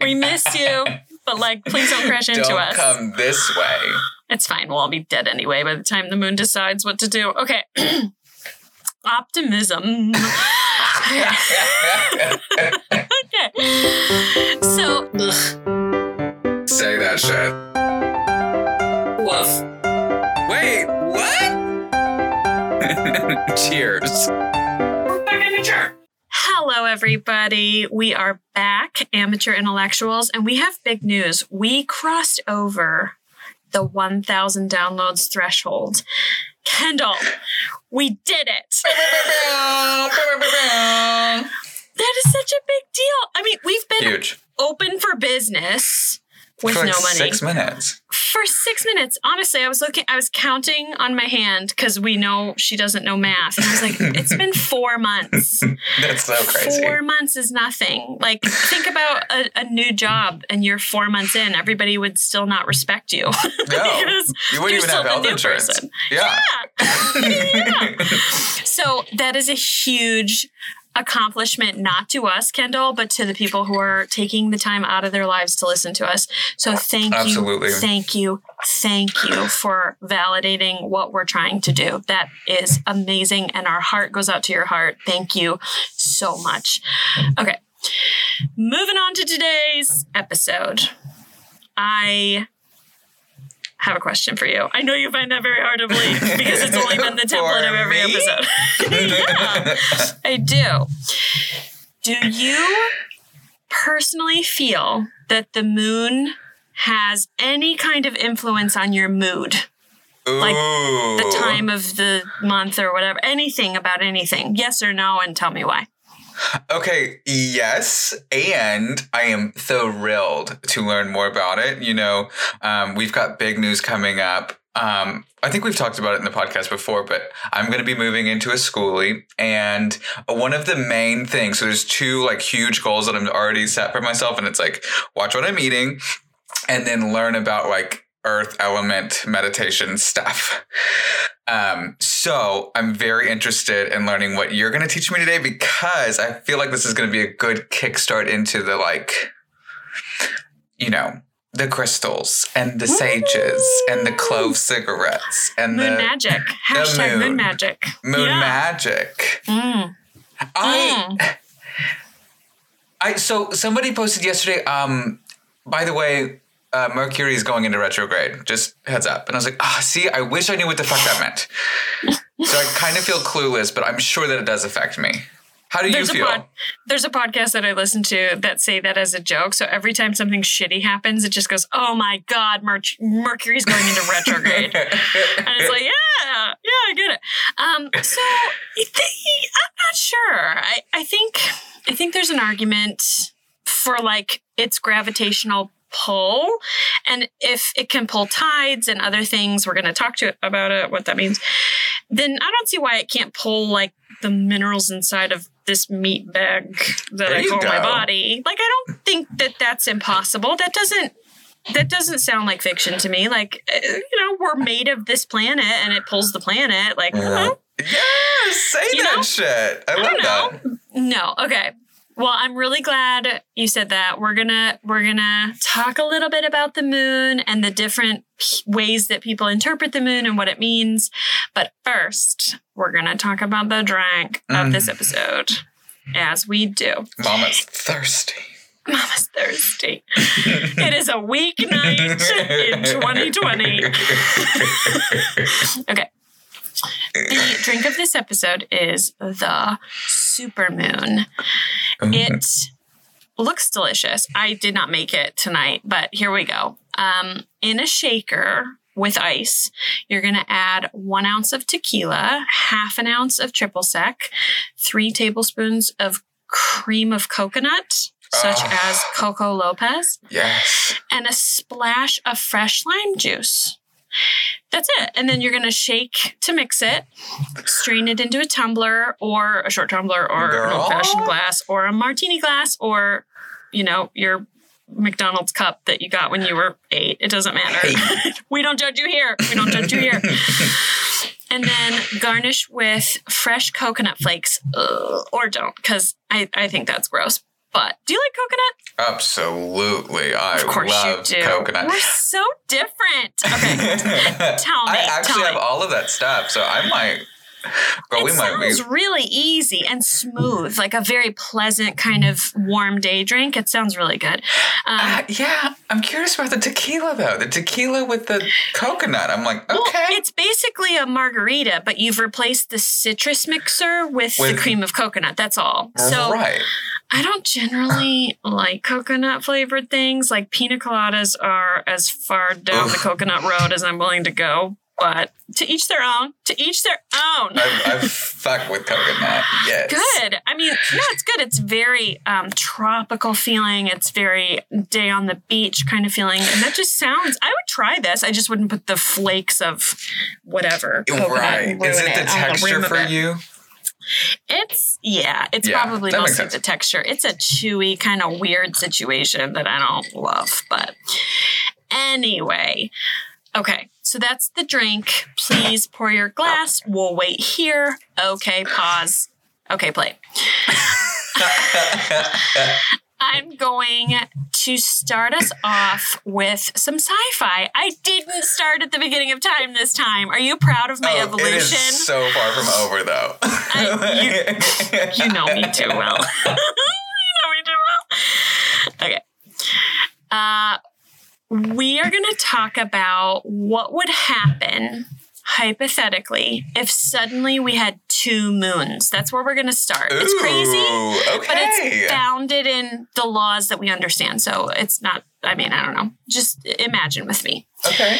we miss you, but like, please don't crash into Don't us. come this way. It's fine. We'll all be dead anyway by the time the moon decides what to do. Okay. Optimism. okay. So, Say that shit. woof. Wait, what? Cheers. Hello, everybody. We are back, amateur intellectuals, and we have big news. We crossed over the 1,000 downloads threshold. Kendall, we did it. That is such a big deal. I mean, we've been Huge. open for business with For like no money six minutes. for six minutes. Honestly, I was looking, I was counting on my hand because we know she doesn't know math. And I was like, it's been four months. That's so crazy. Four months is nothing. Like, think about a, a new job and you're four months in, everybody would still not respect you. No, you wouldn't even have health insurance. person. Yeah. yeah. So that is a huge accomplishment, not to us, Kendall, but to the people who are taking the time out of their lives to listen to us. So thank Absolutely. you, thank you, thank you for validating what we're trying to do. That is amazing. And our heart goes out to your heart. Thank you so much. Okay. Moving on to today's episode. I have a question for you. I know you find that very hard to believe because it's only been the template of every me? episode. yeah, I do. Do you personally feel that the moon has any kind of influence on your mood? Like The time of the month or whatever, anything about anything? Yes or no, and tell me why. Okay, yes, and I am thrilled to learn more about it. You know, um, we've got big news coming up. Um, I think we've talked about it in the podcast before, but I'm going to be moving into a skoolie, and one of the main things. So there's two like huge goals that I'm already set for myself, and it's like watch what I'm eating, and then learn about like earth element meditation stuff. Um, so I'm very interested in learning what you're going to teach me today because I feel like this is going to be a good kickstart into the like, you know, the crystals and the sages and the clove cigarettes and the Moon the magic. Hashtag moon. moon. magic. moon Yeah. magic. Mm. I, Mm. I, so somebody posted yesterday. Um, by the way, uh, Mercury is going into retrograde. Just heads up. And I was like, ah, see, I wish I knew what the fuck that meant. so I kind of feel clueless, but I'm sure that it does affect me. How do you There's a feel? pod, there's a podcast that I listen to that say that as a joke. So every time something shitty happens, it just goes, "Oh my god, Mer- Mercury's going into retrograde," and it's like, "Yeah, yeah, I get it." Um, so I'm not sure. I, I think I think there's an argument for like its gravitational pull and if it can pull tides and other things we're going to talk to about it what that means then i don't see why it can't pull like the minerals inside of this meat bag that There i call my body like i don't think that that's impossible that doesn't that doesn't sound like fiction to me like uh, you know we're made of this planet and it pulls the planet like I don't know. yeah, say You that know? shit. I I love don't that. No. Okay. Well, I'm really glad you said that. We're gonna we're gonna talk a little bit about the moon and the different p- ways that people interpret the moon and what it means. But first, we're gonna talk about the drink of mm. this episode, as we do. Mama's thirsty. Mama's thirsty. it is a weeknight in 2020. Okay. The drink of this episode is the supermoon. It looks delicious. I did not make it tonight, but here we go. Um, in a shaker with ice, you're going to add one ounce of tequila, half an ounce of triple sec, three tablespoons of cream of coconut, such Ah. as Coco Lopez, yes. and a splash of fresh lime juice. That's it. And then you're going to shake to mix it, strain it into a tumbler or a short tumbler or an old fashioned glass or a martini glass or, you know, your McDonald's cup that you got when you were eight. It doesn't matter. We don't judge you here. We don't judge you here. And then garnish with fresh coconut flakes, Ugh, or don't, because I, I think that's gross. But do you like coconut? Absolutely. I Of course love you do. coconut. We're so different. Okay. Tell me, I actually tell have me. all of that stuff, so I might. Girl, we it might be. sounds really easy and smooth, like a very pleasant kind of warm day drink. It sounds really good. Um, Uh, yeah, I'm curious about the tequila though. The tequila with the coconut. I'm like, okay. Well, it's basically a margarita, but you've replaced the citrus mixer with, With- the cream of coconut. That's all. So right. I don't generally like coconut flavored things. Like pina coladas are as far down the coconut road as I'm willing to go. But to each their own. To each their own. I've, I've fucked with coconut. Yes. Good. I mean, yeah, it's good. It's very um, tropical feeling. It's very day on the beach kind of feeling. And that just sounds, I would try this. I just wouldn't put the flakes of whatever. coconut Right. Is it the rim texture for it. you? It's, yeah, it's Yeah, probably mostly the texture. It's a chewy, kind of weird situation that I don't love. But anyway, okay. So that's the drink. Please pour your glass. We'll wait here. Okay, pause. Okay, play. I'm going to start us off with some sci-fi. I didn't start at the beginning of time this time. Are you proud of my Oh, evolution? It is so far from over though. I- you know me too well. you know me too well. Okay. Uh, we are going to talk about what would happen hypothetically if suddenly we had two moons. That's where we're going to start. it's crazy. Ooh, But it's Okay. founded in the laws that we understand. So it's not, I mean, I don't know. Just imagine with me. okay.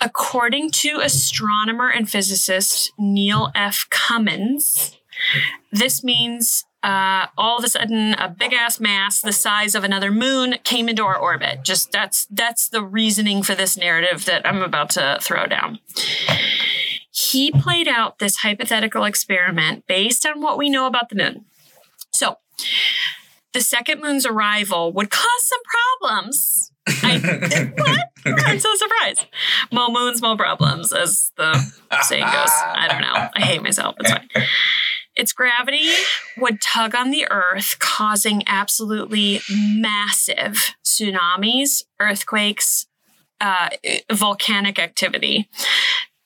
According to astronomer and physicist Neil F. Comins, this means uh, all of a sudden a big ass mass the size of another moon came into our orbit. Just that's that's the reasoning for this narrative that I'm about to throw down. He played out this hypothetical experiment based on what we know about the moon. So, the second moon's arrival would cause some problems. I, what? I'm so surprised. More moons, more problems, as the saying goes. I don't know. I hate myself. It's fine. Its gravity would tug on the earth, causing absolutely massive tsunamis, earthquakes, uh, volcanic activity.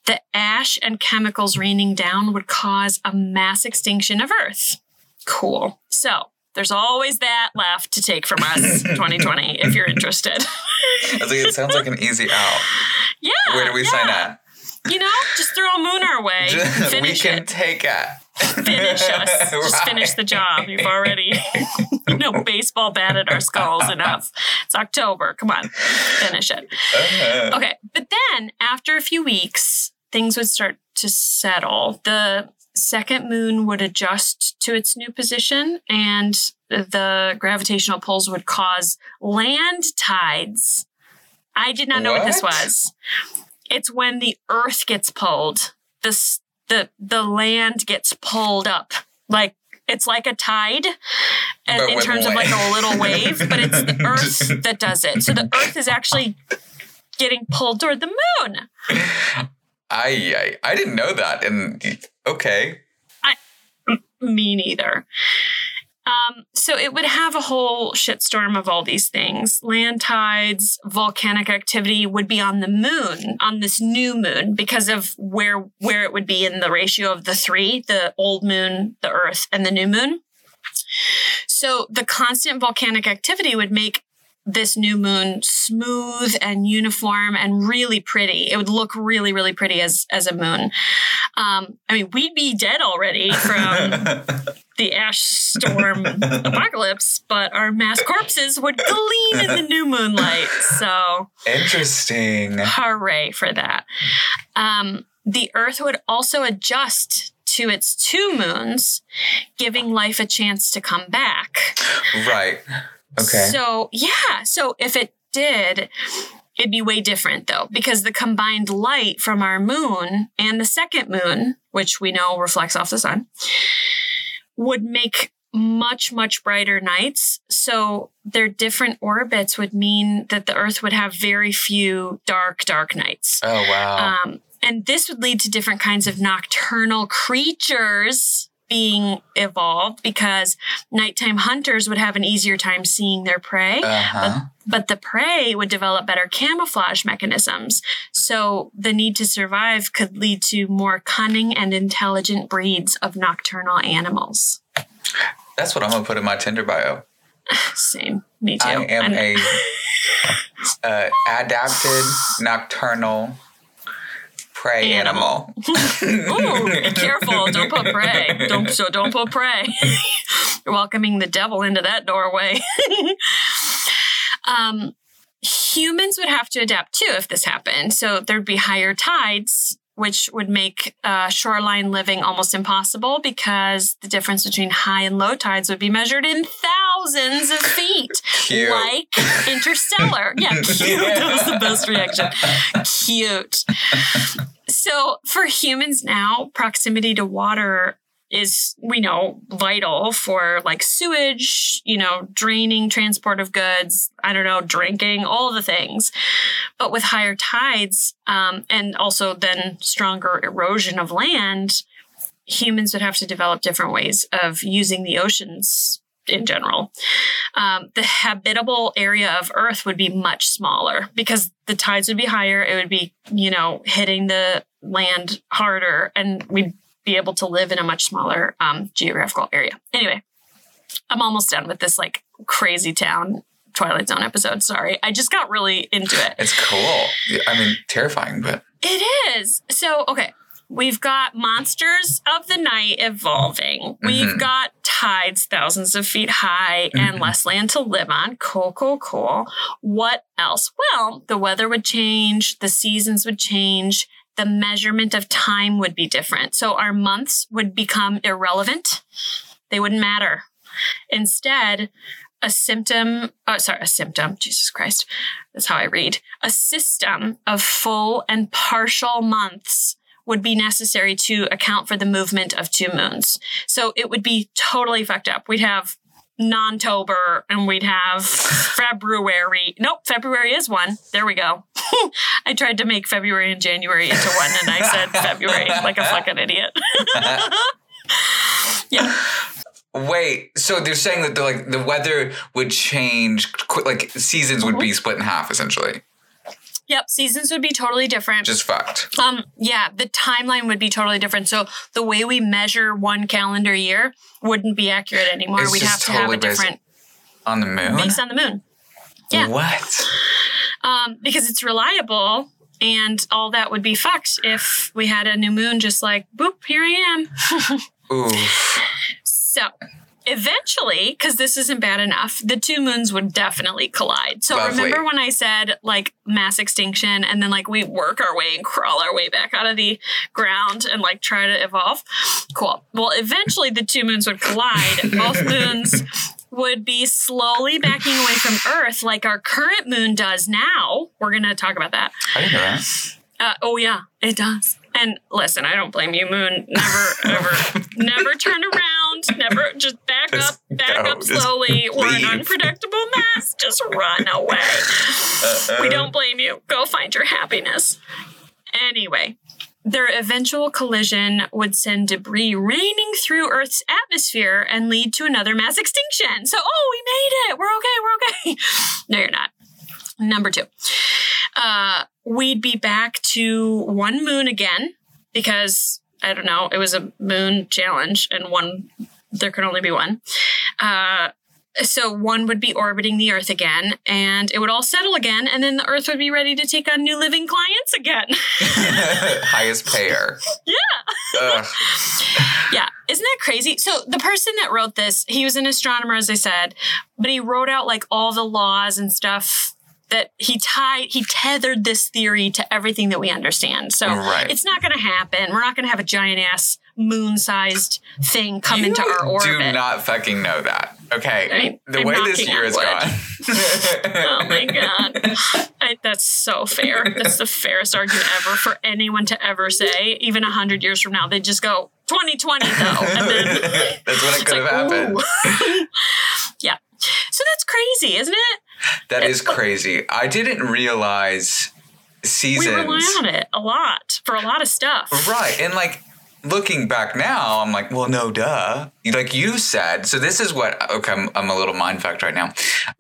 The ash and chemicals raining down would cause a mass extinction of Earth. Cool. So there's always that left to take from us, 2020, if you're interested. I like, it sounds like an easy out. yeah. Where do we yeah. sign up? You know, just throw a moon our way. we Finish can it. take it. Finish us. Just Right. finish the job. You've already, you know, baseball batted our skulls enough. It's October. Come on, finish it. Uh, Okay, but then after a few weeks, things would start to settle. The second moon would adjust to its new position, and the gravitational pulls would cause land tides. I did not know what, this was. It's when the Earth gets pulled. The the the land gets pulled up like. It's like a tide and But in terms of like a little wave, but it's the Earth that does it. So the Earth is actually getting pulled toward the moon. I, I I didn't know that. And okay. Me neither. Um, so it would have a whole shitstorm of all these things. Land tides, volcanic activity would be on the moon, on this new moon, because of where where it would be in the ratio of the three, the old moon, the Earth, and the new moon. So the constant volcanic activity would make this new moon smooth and uniform and really pretty. It would look really, really pretty as as a moon. Um, I mean, we'd be dead already from the ash storm apocalypse, but our mass corpses would gleam in the new moonlight. So Interesting. hooray for that. Um, the Earth would also adjust to its two moons, giving life a chance to come back. Right. Okay. So, yeah. So, if it did, it'd be way different though, because the combined light from our moon and the second moon, which we know reflects off the sun, would make much, much brighter nights. So, their different orbits would mean that the Earth would have very few dark, dark nights. oh wow. Um, and this would lead to different kinds of nocturnal creatures being evolved because nighttime hunters would have an easier time seeing their prey. Uh-huh. but the prey would develop better camouflage mechanisms. So the need to survive could lead to more cunning and intelligent breeds of nocturnal animals. That's what I'm gonna put in my Tinder bio. Same. Me too. I am And- a uh, adapted nocturnal prey Animal. Ooh, be careful. Don't put prey. Don't so don't put prey. You're welcoming the devil into that doorway. um humans would have to adapt too if this happened. So there'd be higher tides, which would make uh, shoreline living almost impossible because the difference between high and low tides would be measured in thousands of feet, Cute. like interstellar. Yeah, cute. That was the best reaction. Cute. So for humans now, proximity to water is we know vital for like sewage, you know, draining, transport of goods, I don't know, drinking, all the things. But with higher tides, um, and also then stronger erosion of land, humans would have to develop different ways of using the oceans in general. Um, the habitable area of Earth would be much smaller because the tides would be higher. It would be, you know, hitting the land harder, and we'd be able to live in a much smaller um, geographical area. Anyway, I'm almost done with this like crazy town Twilight Zone episode. Sorry, I just got really into it. It's cool. I mean, terrifying, but It is. So, okay. We've got monsters of the night evolving. We've Mhm. got tides thousands of feet high and Mhm. less land to live on. Cool, cool, cool. What else? Well, the weather would change, the seasons would change, the measurement of time would be different. So our months would become irrelevant. They wouldn't matter. Instead, a symptom, oh, sorry, a symptom, Jesus Christ, that's how I read. A system of full and partial months would be necessary to account for the movement of two moons. So it would be totally fucked up. We'd have non-tober and we'd have February. Nope, February is one. There we go. I tried to make February and January into one and I said February like a fucking idiot. yeah. wait. So they're saying that the like the weather would change, qu- like seasons would be mm-hmm. split in half, essentially. Yep, seasons would be totally different. Just fucked. Um, yeah, the timeline would be totally different. So the way we measure one calendar year wouldn't be accurate anymore. It's We'd have to have a different On the moon. based on the moon. yeah. What? Um, because it's reliable and all that would be fucked if we had a new moon just like boop, here I am. Oof. So eventually, because this isn't bad enough, the two moons would definitely collide. So Lovely. remember when I said like mass extinction and then like we work our way and crawl our way back out of the ground and like try to evolve? Cool. Well, eventually the two moons would collide. Both moons would be slowly backing away from Earth like our current moon does now. We're going to talk about that. I didn't know that. Uh, oh yeah, it does. And listen, I don't blame you, Moon. Never, ever, never turn around. Never just back Just up, back go, up slowly. We're an unpredictable mess. Just run away. we don't blame you. Go find your happiness. Anyway, their eventual collision would send debris raining through Earth's atmosphere and lead to another mass extinction. So, oh, we made it. We're okay. We're okay. no, you're not. Number two, uh, we'd be back to one moon again because I don't know, it was a moon challenge and one, there could only be one. Uh, so one would be orbiting the Earth again, and it would all settle again, and then the Earth would be ready to take on new living clients again. Highest payer. yeah. Yeah. Isn't that crazy? So the person that wrote this, he was an astronomer, as I said, but he wrote out like all the laws and stuff that he tied, he tethered this theory to everything that we understand. So Right. it's not going to happen. We're not going to have a giant ass moon sized thing come you into our orbit. do not fucking know that. Okay. I mean, the I'm way this year would. gone. Oh my god, I, that's so fair. That's the fairest argument ever for anyone to ever say. Even a hundred years from now, they just go 2020 though, and then That's when it could like, have happened. yeah. So that's crazy, isn't it? That is crazy. I didn't realize seasons. We rely on it a lot for a lot of stuff. Right. And like looking back now, I'm like, well, no, duh. Like you said, so this is what, okay, I'm, I'm a little mind fucked right now.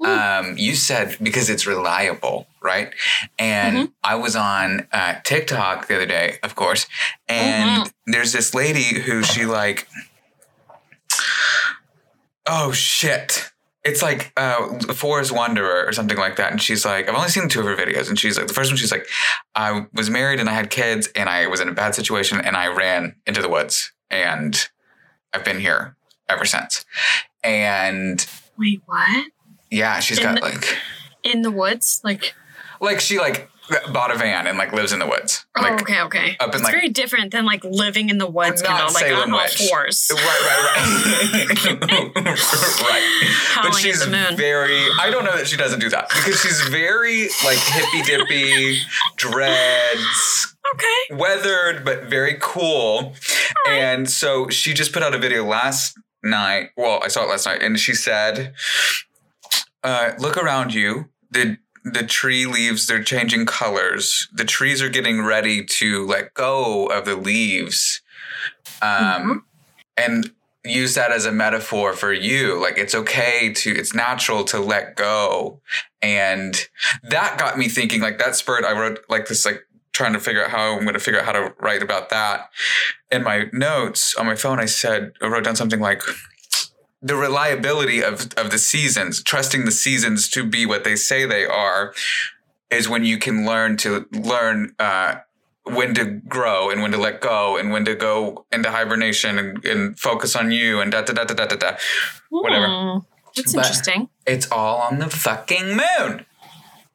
Um, you said because it's reliable, right? And Mm-hmm. I was on uh, TikTok the other day, of course, and Mm-hmm. there's this lady who she like, oh shit. It's like uh, Forest Wanderer or something like that. And she's like, I've only seen two of her videos. And she's like, the first one, she's like, I was married and I had kids and I was in a bad situation and I ran into the woods and I've been here ever since. And Wait, what? yeah, she's In got the- like, In the woods? Like, like she like bought a van and like lives in the woods. oh, Like, okay, okay. up in, it's like- very different than like living in the woods, Not know, like Salem on all Witch. fours. Right, right, right. right. Howling but she's the moon. very, I don't know that she doesn't do that because she's very like hippy dippy, dreads, Okay. weathered, but very cool. And so she just put out a video last night. Well, I saw it last night and she said, uh, look around you. The the tree leaves they're changing colors. The trees are getting ready to let go of the leaves. Um and use that as a metaphor for you. Like it's okay to it's natural to let go. And that got me thinking like that spurred I wrote like this like trying to figure out how I'm going to figure out how to write about that. In my notes on my phone I said I wrote down something like the reliability of of the seasons, trusting the seasons to be what they say they are, is when you can learn to learn uh, when to grow and when to let go and when to go into hibernation and, and focus on you and da da da da da da da. Whatever. Hmm, That's But- interesting. It's all on the fucking moon.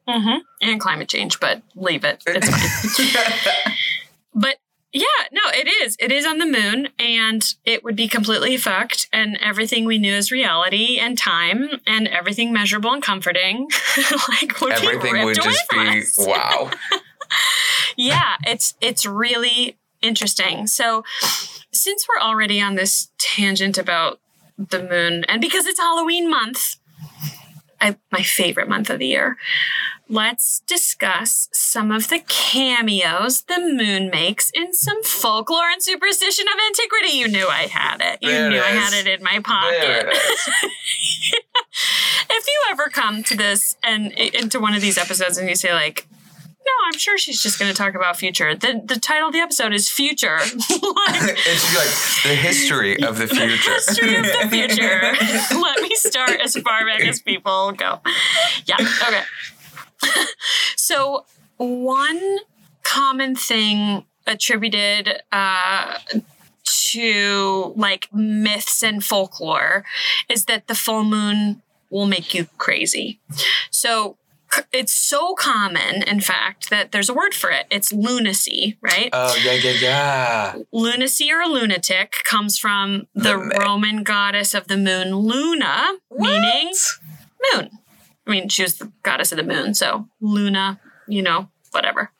Mm-hmm. And climate change, but leave it. It's fine. But yeah, no, it is. It is on the moon and it would be completely fucked and everything we knew as reality and time and everything measurable and comforting like would Everything be would ripped away just be us. wow. yeah, it's it's really interesting. So since we're already on this tangent about the moon and because it's Halloween month, I, my favorite month of the year, let's discuss some of the cameos the moon makes in some folklore and superstition of antiquity. You knew I had it. You There it knew I had it in my pocket. if you ever come to this and into one of these episodes and you say like no i'm sure she's just going to talk about future the, the title of the episode is future like, it be like the history of the future. history of the future let me start as far back as people go yeah okay so one common thing attributed uh to like myths and folklore is that the full moon will make you crazy. So it's so common, in fact, that there's a word for it. It's lunacy, right? Oh yeah, yeah, yeah. lunacy or lunatic comes from the The- Roman goddess of the moon, Luna, meaning moon. I mean, she was the goddess of the moon, so Luna, you know, whatever.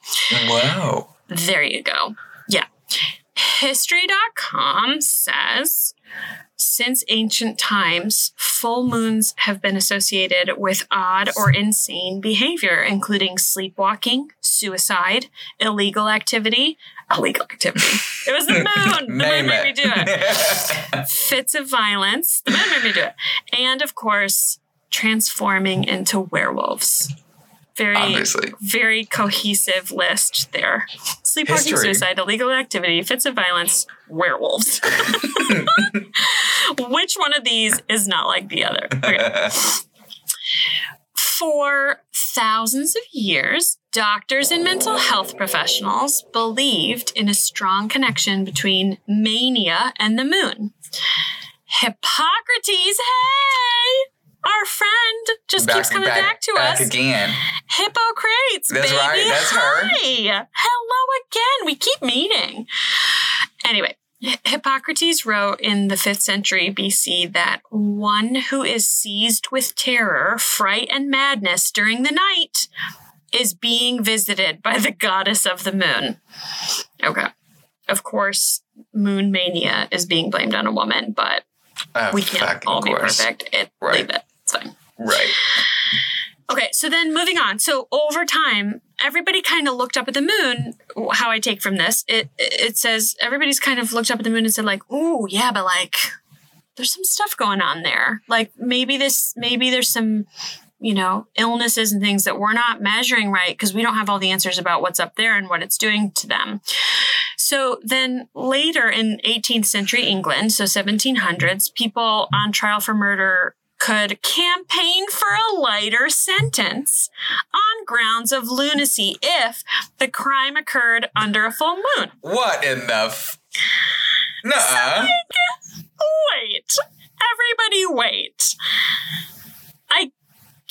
Wow. There you go. Yeah. History.com says since ancient times, full moons have been associated with odd or insane behavior, including sleepwalking, suicide, illegal activity. Illegal activity. It was the moon. The moon made me do it. Fits of violence. The moon made me do it. And of course, transforming into werewolves. Very Obviously. very cohesive list there. Sleepwalking, History. suicide, illegal activity, fits of violence, werewolves. Which one of these is not like the other? Okay. For thousands of years, doctors and mental health professionals believed in a strong connection between mania and the moon. Hippocrates, hey! Our friend just keeps coming back, to back us. again. Hippocrates. That's baby. right, that's her. Hi. Hello again. We keep meeting. Anyway, Hippocrates wrote in the 5th century BC that one who is seized with terror, fright, and madness during the night is being visited by the goddess of the moon. Okay. Of course, moon mania is being blamed on a woman, but Oh, we can't all be course. perfect. It Right. leave it. It's fine. Right. Okay, So then moving on. So over time, everybody kind of looked up at the moon. How I take from this, it it says everybody's kind of looked up at the moon and said like, "Oh yeah, but like, there's some stuff going on there. Like maybe this, maybe there's some." You know, illnesses and things that we're not measuring right because we don't have all the answers about what's up there and what it's doing to them. So then later in 18th century England, so 1700s, people on trial for murder could campaign for a lighter sentence on grounds of lunacy if the crime occurred under a full moon. What in the f- Nuh-uh. Wait. Everybody wait. I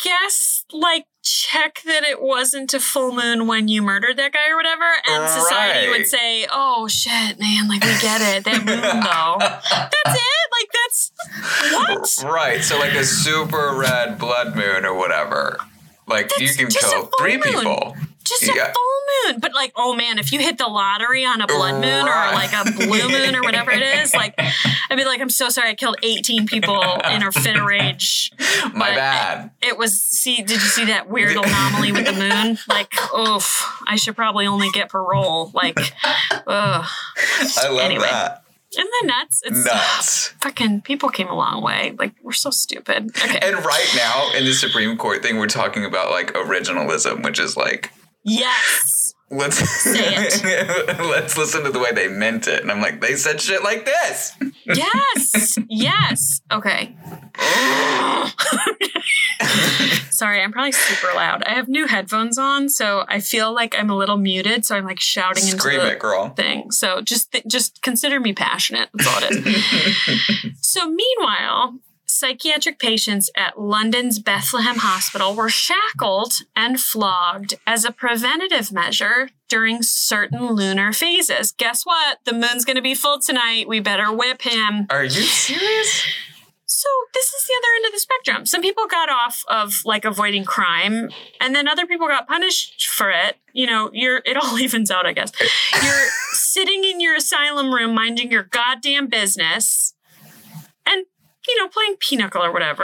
guess like check that it wasn't a full moon when you murdered that guy or whatever and society would say, "Oh shit, man, like we get it. That moon though." That's it? That's what? Right. So like a super red blood moon or whatever. Like you can kill three moon. people. Just a Yeah. full moon. But like, oh man, if you hit the lottery on a blood moon or like a blue moon or whatever it is, like I'd be like, I'm so sorry I killed 18 people in a fit of rage. My But bad. It was see, did you see that weird anomaly with the moon? Like, oof, I should probably only get parole. Like, ugh. I love anyway. that. Isn't that nuts? It's Nuts. fucking people came a long way. Like, we're so stupid. Okay. And right now in the Supreme Court thing, we're talking about like originalism, which is like yes. Let's it. let's listen to the way they meant it. And I'm like, they said shit like this. Yes. yes. Okay. Sorry, I'm probably super loud. I have new headphones on, so I feel like I'm a little muted. So I'm like shouting Scream into the it, girl. thing. So just th- just consider me passionate. That's all it is. so meanwhile, psychiatric patients at London's Bethlehem Hospital were shackled and flogged as a preventative measure during certain lunar phases. Guess what? The moon's going to be full tonight. We better whip him. Are you serious? So this is the other end of the spectrum. Some people got off of like avoiding crime, and then other people got punished for it. You know, you're it all evens out, I guess. You're sitting in your asylum room minding your goddamn business you know, playing pinochle or whatever.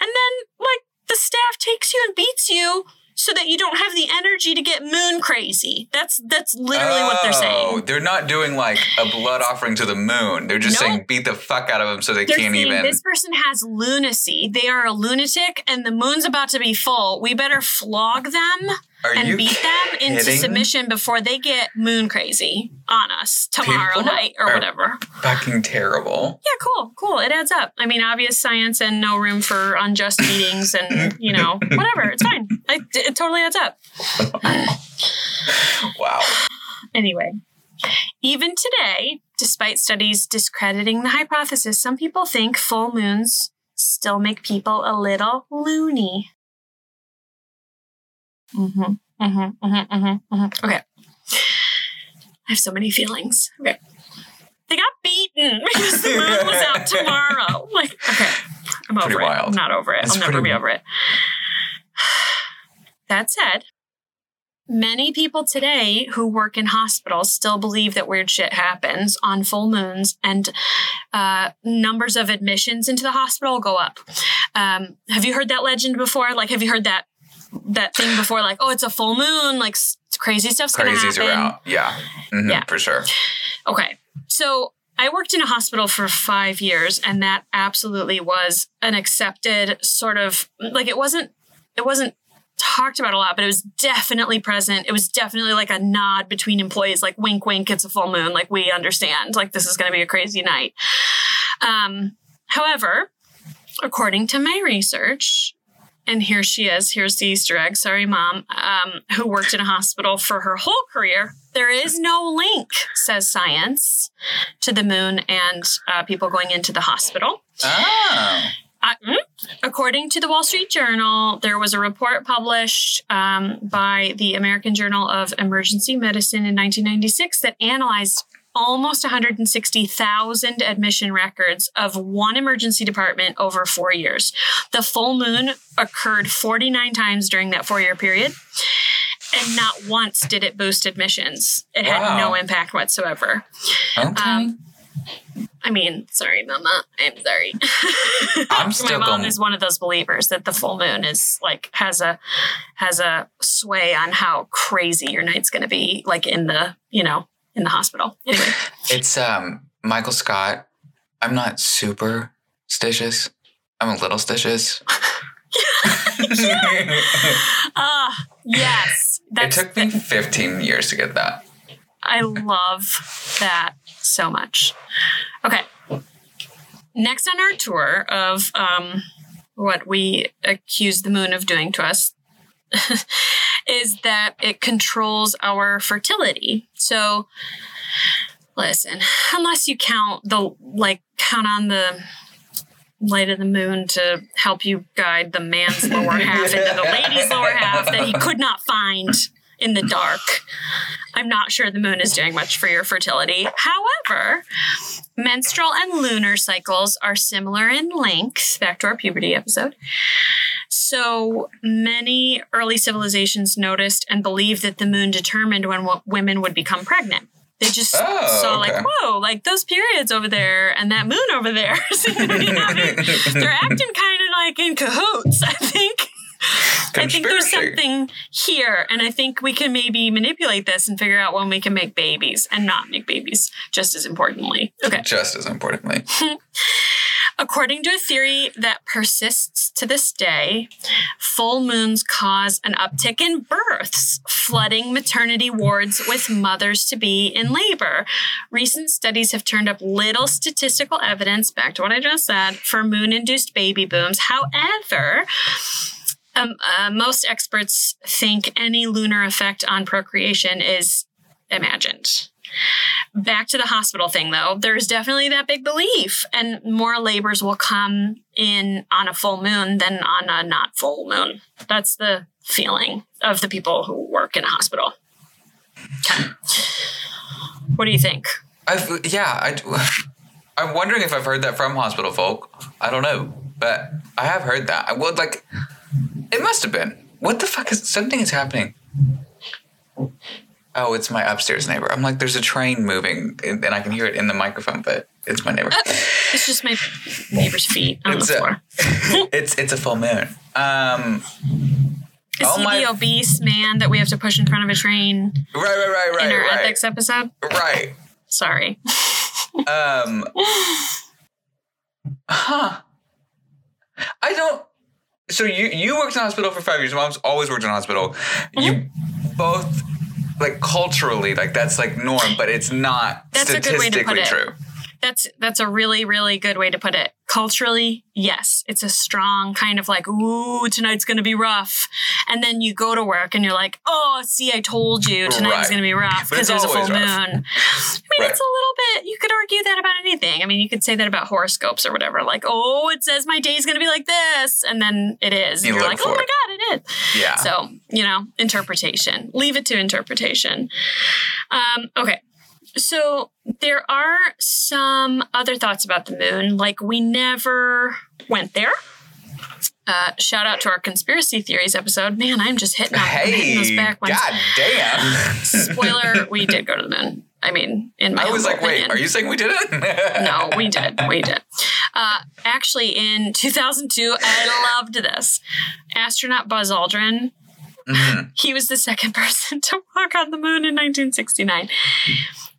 And then like the staff takes you and beats you so that you don't have the energy to get moon crazy. That's that's literally what they're Oh, saying. They're not doing like a blood offering to the moon. They're just Nope. saying beat the fuck out of them so they They're can't saying even. this person has lunacy. They are a lunatic, and the moon's about to be full. We better flog them Are and beat them into submission before they get moon crazy on us tomorrow People night or whatever. fucking terrible. Yeah, cool, cool. It adds up. I mean, obvious science and no room for unjust beatings and you know whatever. It's fine. It, it totally adds up. Wow. Anyway, even today, despite studies discrediting the hypothesis, some people think full moons still make people a little loony. Mm-hmm. Mm-hmm. Mm-hmm. Mm-hmm. mm-hmm. Okay. I have so many feelings. Okay. They got beaten because the moon was out tomorrow. Like, okay. I'm over Pretty it. wild. I'm not over it. That's I'll never be over it. That said, Many people today who work in hospitals still believe that weird shit happens on full moons, and uh, numbers of admissions into the hospital go up. Um, have you heard that legend before? Like, have you heard that that thing before? Like, oh, it's a full moon. Like, crazy stuff's gonna Crazies happen. are out. Yeah. Mhm, Yeah. For sure. Okay. So I worked in a hospital for five years, and that absolutely was an accepted sort of like it wasn't it wasn't talked about a lot, but it was definitely present. It was definitely like a nod between employees, like wink, wink, it's a full moon. Like we understand, like this is going to be a crazy night. Um, however, according to my research, and here she is. Here's the Easter egg. Sorry, mom. Um, who worked in a hospital for her whole career. There is no link, says science, to the moon and uh, people going into the hospital. Oh. Uh, mm. According to the Wall Street Journal, there was a report published um, by the American Journal of Emergency Medicine in 1996 that analyzed almost 160,000 admission records of one emergency department over four years. The full moon occurred 49 times during that four year period, and not once did it boost admissions. It had no impact whatsoever. Okay. Um, I mean, sorry, Mama. I'm sorry. I'm still My mom going- is one of those believers that the full moon is like has a has a sway on how crazy your night's going to be, like in the you know in the hospital. Anyway, It's um Michael Scott. I'm not super stitious. I'm a little stitious. ah, yes, it took me 15 years to get that. I love that so much. Okay. Next on our tour of um, what we accuse the moon of doing to us is that it controls our fertility. So, listen, unless you count the, like, count on the light of the moon to help you guide the man's lower half into the lady's lower half that he could not find in the dark. I'm not sure the moon is doing much for your fertility. However, menstrual and lunar cycles are similar in length, back to our puberty episode. So many early civilizations noticed and believed that the moon determined when w- women would become pregnant. They just Oh, saw, like, whoa, like those periods over there and that moon over there to be they're acting kind of like in cahoots, I think. I think there's something here, and I think we can maybe manipulate this and figure out when we can make babies and not make babies, just as importantly. Okay. Just as importantly. According to a theory that persists to this day, full moons cause an uptick in births, flooding maternity wards with mothers to be in labor. Recent studies have turned up little statistical evidence, back to what I just said, for moon induced baby booms. However, um, uh, most experts think any lunar effect on procreation is imagined. Back to the hospital thing, though, there's definitely that big belief, and more labors will come in on a full moon than on a not full moon. That's the feeling of the people who work in a hospital. Okay. What do you think? I've yeah, I I'm wondering if I've heard that from hospital folk. I don't know, but I have heard that. I would like it must have been. What the fuck is something is happening? Oh, it's my upstairs neighbor. I'm like, there's a train moving, and, I can hear it in the microphone, but it's my neighbor. It's just my neighbor's feet on It's the a- floor. it's it's a full moon. Um, Is oh he my- the obese man that we have to push in front of a train right, right, right, right. in our right, ethics episode? right. Sorry. Um, huh. I don't. So you you worked in a hospital for five years. Mom's always worked in a hospital. You Mm-hmm. both like culturally like that's like norm, but it's not That's a good way to put statistically it. true. That's that's a really really good way to put it. Culturally, yes, it's a strong kind of like, ooh, tonight's gonna be rough, and then you go to work and you're like, oh, see, I told you tonight was gonna be rough because there's a full always moon. I mean, Right. it's a little bit. You could argue that about anything. I mean, you could say that about horoscopes or whatever. Like, oh, it says my day's gonna be like this, and then it is. You And you're like, for oh my it. god, it is. Yeah. So, you know, interpretation. Leave it to interpretation. Um, okay. So there are some other thoughts about the moon, like we never went there. Uh, shout out to our conspiracy theories episode. Man, I'm just hitting, on, I'm hitting those back ones. god damn. Spoiler: We did go to the moon. I mean, in my I was like, wait, are you saying we didn't? No, we did. We did. Uh, actually, in 2002, I loved this. Astronaut Buzz Aldrin Mhm. he was the second person to walk on the moon in 1969.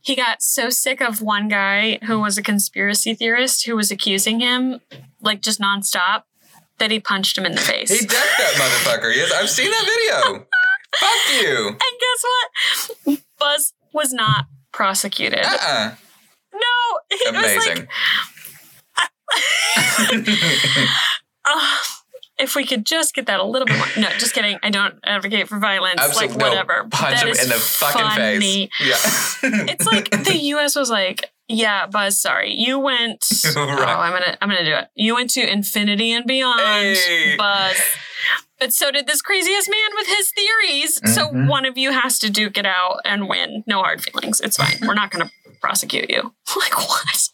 He got so sick of one guy who was a conspiracy theorist who was accusing him, like just nonstop, that he punched him in the face. He decked that motherfucker. Yes, I've seen that video. Fuck you. and guess what? Buzz was not prosecuted. Uh-uh. No, it was like, Amazing. if we could just get that a little bit more. No, just kidding. I don't advocate for violence. Absolutely. Like whatever. But Punch him in the fucking funny. face. Yeah. it's like the U.S. was like, "Yeah, Buzz, sorry, you went. Oh, I'm gonna, I'm gonna do it. You went to infinity and beyond, Hey. Buzz. But so did this craziest man with his theories. So Mhm. one of you has to duke it out and win. No hard feelings. It's fine. We're not gonna prosecute you. like what?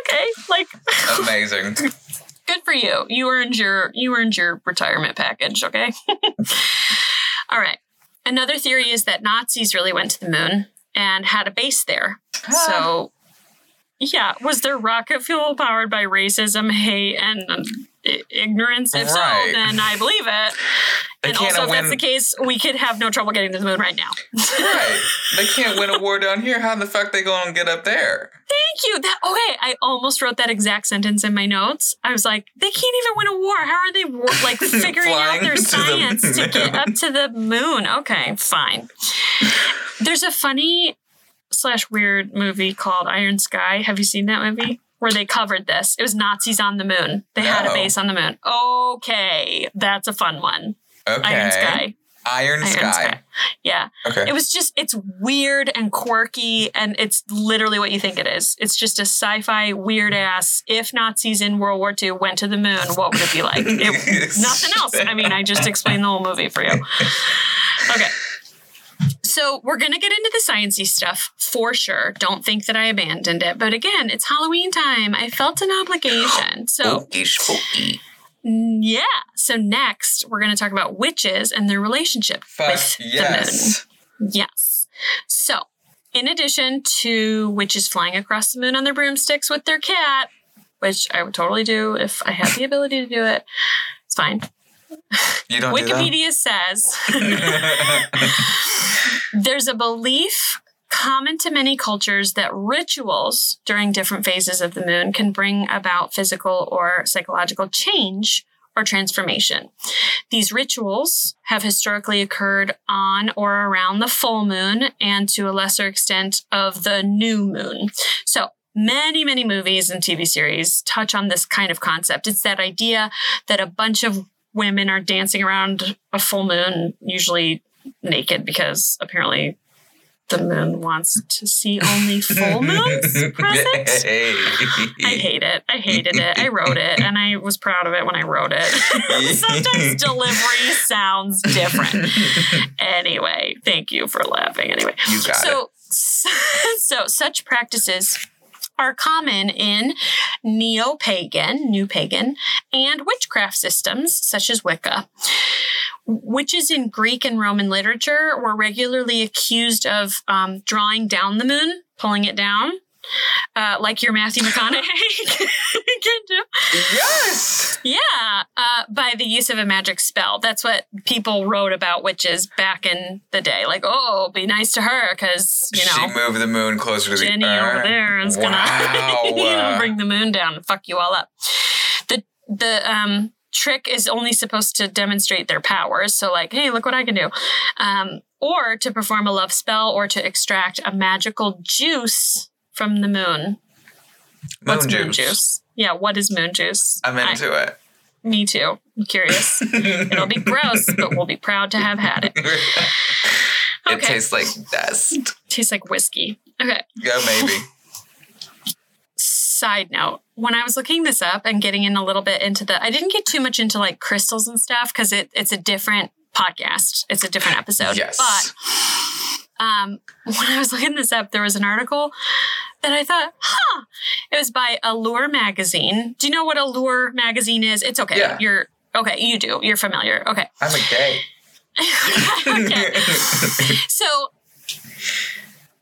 okay, like Amazing. Good for you. You earned your, you earned your retirement package. Okay. All right. Another theory is that Nazis really went to the moon and had a base there. So Yeah, was their rocket fuel powered by racism, hate, and um, i- ignorance? If Right. so, then I believe it. They and also, if win. that's the case, we could have no trouble getting to the moon right now. right. They can't win a war down here. How in the fuck they going to get up there? Thank you. That okay. I almost wrote that exact sentence in my notes. I was like, they can't even win a war. How are they war- like figuring out their to the science to get up to the moon? Okay, fine. There's a funny slash weird movie called Iron Sky. Have you seen that movie? Where they covered this. It was Nazis on the moon. They had a base on the moon. Okay, that's a fun one. Okay. Iron Sky. Iron Iron Sky. Sky. Yeah. Okay. It was just, it's weird and quirky, and it's literally what you think it is. It's just a sci fi weird ass. If Nazis in World War II went to the moon, what would it be like? It, nothing else. I mean, I just explained the whole movie for you. Okay. So we're gonna get into the sciency stuff for sure. Don't think that I abandoned it, but again, it's Halloween time. I felt an obligation. So Spooky, spooky. Mm, yeah. So next, we're gonna talk about witches and their relationship Fuck with the moon. yes. Yes. So, in addition to witches flying across the moon on their broomsticks with their cat, which I would totally do if I had the ability to do it, it's fine. You don't Wikipedia says do that? there's a belief common to many cultures that rituals during different phases of the moon can bring about physical or psychological change or transformation. These rituals have historically occurred on or around the full moon and to a lesser extent of the new moon. So, many, many movies and TV series touch on this kind of concept. It's that idea that a bunch of women are dancing around a full moon, usually naked because apparently the moon wants to see only full moons present. Hey. I hate it. I hated it. I wrote it and I was proud of it when I wrote it. Sometimes delivery sounds different. Anyway, thank you for laughing. Anyway, You got so so such practices are common in neo-pagan, new pagan, and witchcraft systems such as Wicca. Witches in Greek and Roman literature were regularly accused of um, drawing down the moon, pulling it down, uh, like your Matthew McConaughey can do. Yes. Yeah, uh, by the use of a magic spell. That's what people wrote about witches back in the day. Like, oh, be nice to her because you know she moved the moon closer to Jenny the earth. over there is gonna you know, bring the moon down and fuck you all up. The the um trick is only supposed to demonstrate their powers. So like, hey, look what I can do. Um, or to perform a love spell or to extract a magical juice from the moon. moon What's juice. moon juice? Yeah, what is moon juice? I'm I- into it. me too. I'm curious. It'll be gross, but we'll be proud to have had it. It tastes like dust. Tastes like whiskey. Okay. Yeah, maybe. Side note, when I was looking this up and getting in a little bit into the I didn't get too much into like crystals and stuff because it, it's a different podcast. It's a different episode. Yes. But um when I was looking this up, there was an article that I thought, huh. It was by Allure magazine. Do you know what Allure magazine is? It's okay. Yeah. You're okay, you do. You're familiar. Okay. I'm a gay. okay. So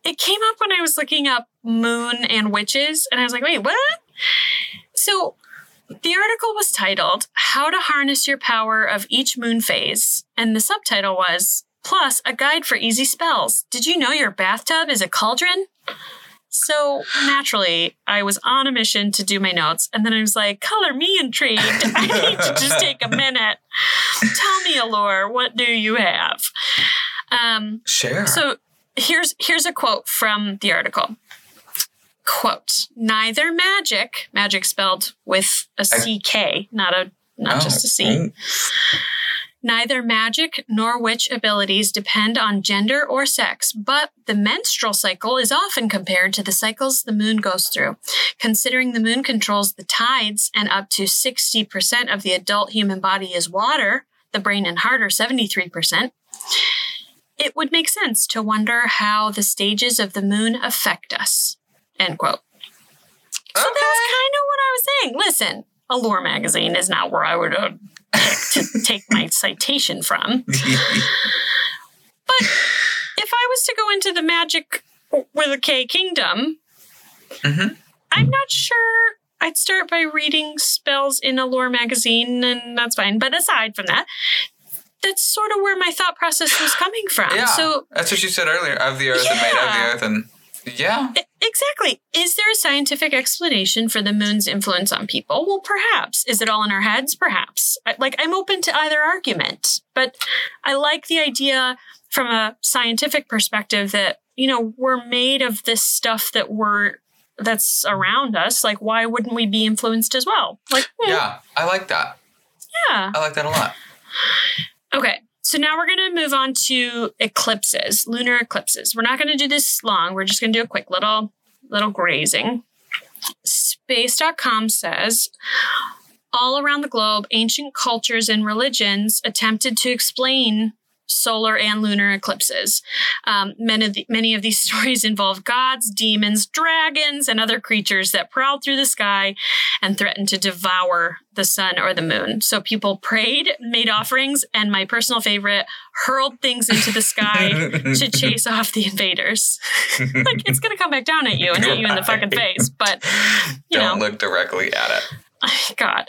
it came up when I was looking up moon and witches, and I was like, wait, what? So the article was titled How to Harness Your Power of Each Moon Phase, and the subtitle was Plus a Guide for Easy Spells. Did you know your bathtub is a cauldron? So naturally, I was on a mission to do my notes, and then I was like, color me intrigued. I need to just take a minute. Tell me, Allure, what do you have? Um, Share. so here's here's a quote from the article. Quote: Neither magic, magic spelled with a CK, not a not just a C. Neither magic nor witch abilities depend on gender or sex, but the menstrual cycle is often compared to the cycles the moon goes through. Considering the moon controls the tides and up to 60% of the adult human body is water, the brain and heart are 73%, it would make sense to wonder how the stages of the moon affect us. End quote. So Okay. that's kind of what I was saying. Listen, Allure magazine is not where I would picked to take my citation from. But if I was to go into the magic with a K kingdom, Mhm. I'm not sure. I'd start by reading spells in Allure magazine, and that's fine. But aside from that, that's sort of where my thought process was coming from. Yeah. So that's what you said earlier. Of the earth and made of the earth, and yeah, E- Exactly. Is there a scientific explanation for the moon's influence on people? Well, perhaps. Is it all in our heads? Perhaps. I, like, I'm open to either argument, but I like the idea from a scientific perspective that, you know, we're made of this stuff that we're, that's around us. Like, why wouldn't we be influenced as well? Like, hmm, yeah, I like that. yeah. I like that a lot. Okay. So now we're going to move on to eclipses, lunar eclipses. We're not going to do this long. We're just going to do a quick little little grazing. Space.com says all around the globe, ancient cultures and religions attempted to explain solar and lunar eclipses. Um, many, of the, many of these stories involve gods, demons, dragons, and other creatures that prowled through the sky and threatened to devour the sun or the moon. So people prayed, made offerings, and my personal favorite, hurled things into the sky to chase off the invaders. like it's gonna come back down at you and hit you in the fucking face. But you Don't know, look directly at it. God.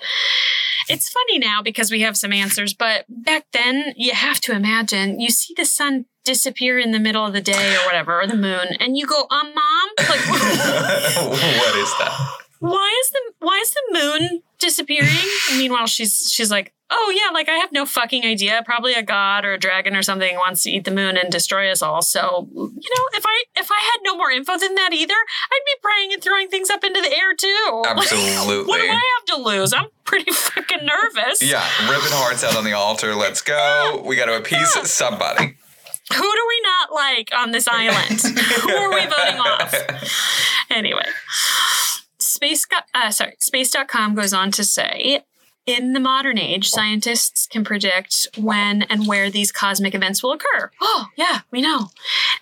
It's funny now because we have some answers, but back then you have to imagine you see the sun disappear in the middle of the day or whatever, or the moon, and you go, um, mom, like what is that? why is the why is the moon disappearing? Meanwhile, she's she's like, oh yeah, like I have no fucking idea. Probably a god or a dragon or something wants to eat the moon and destroy us all. So you know, if I if I had no more info than that either, I'd be praying and throwing things up into the air too. Like, Absolutely. what do I have to lose? I'm pretty fucking nervous. Yeah, ripping hearts out on the altar. Let's go. We got to appease Yeah. somebody. Who do we not like on this island? Who are we voting off? Anyway, space. go- Uh, sorry, space.com goes on to say. In the modern age, scientists can predict when and where these cosmic events will occur. Oh, yeah, we know.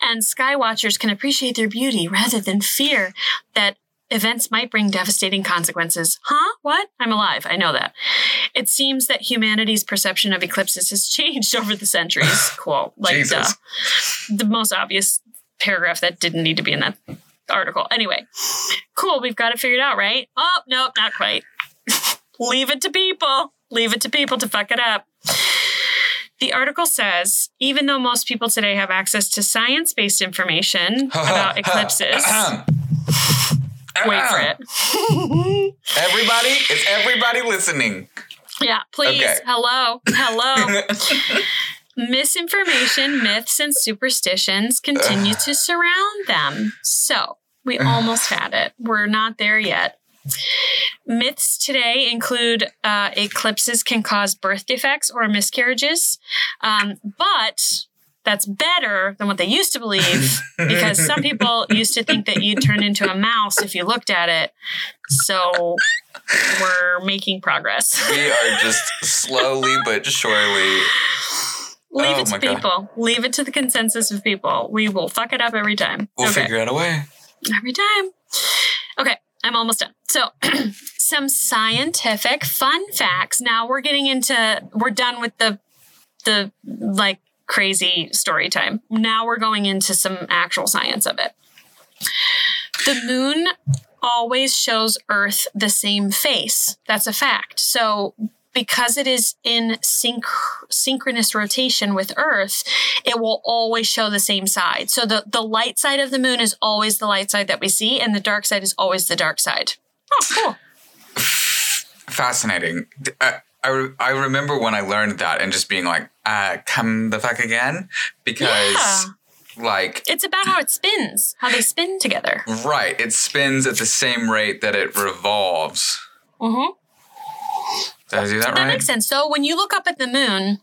And sky watchers can appreciate their beauty rather than fear that events might bring devastating consequences. Huh? What? I'm alive. I know that. It seems that humanity's perception of eclipses has changed over the centuries. Quote. Like the most obvious paragraph that didn't need to be in that article. Anyway, cool. We've got it figured out, right? Oh, nope, not quite. Leave it to people. Leave it to people to fuck it up. The article says even though most people today have access to science based information about eclipses, wait for it. Everybody, is everybody listening? Yeah, please. Okay. Hello. Hello. Misinformation, myths, and superstitions continue to surround them. So we almost had it. We're not there yet. Myths today include uh, eclipses can cause birth defects or miscarriages, um, but that's better than what they used to believe because some people used to think that you'd turn into a mouse if you looked at it. So we're making progress. we are just slowly but surely. Leave Oh it my to God. people. Leave it to the consensus of people. We will fuck it up every time. We'll okay. figure out a way. Every time. Okay, I'm almost done. So, some scientific fun facts. Now we're getting into we're done with the the like crazy story time. Now we're going into some actual science of it. The moon always shows Earth the same face. That's a fact. So because it is in synch- synchronous rotation with Earth, it will always show the same side. So the, the light side of the moon is always the light side that we see, and the dark side is always the dark side. Oh, cool. Fascinating. I, I, re- I remember when I learned that and just being like, uh, come the fuck again? Because, like, It's about how it spins, how they spin together. right, it spins at the same rate that it revolves. Mm-hmm. Did I do that, That right? makes sense. So when you look up at the moon,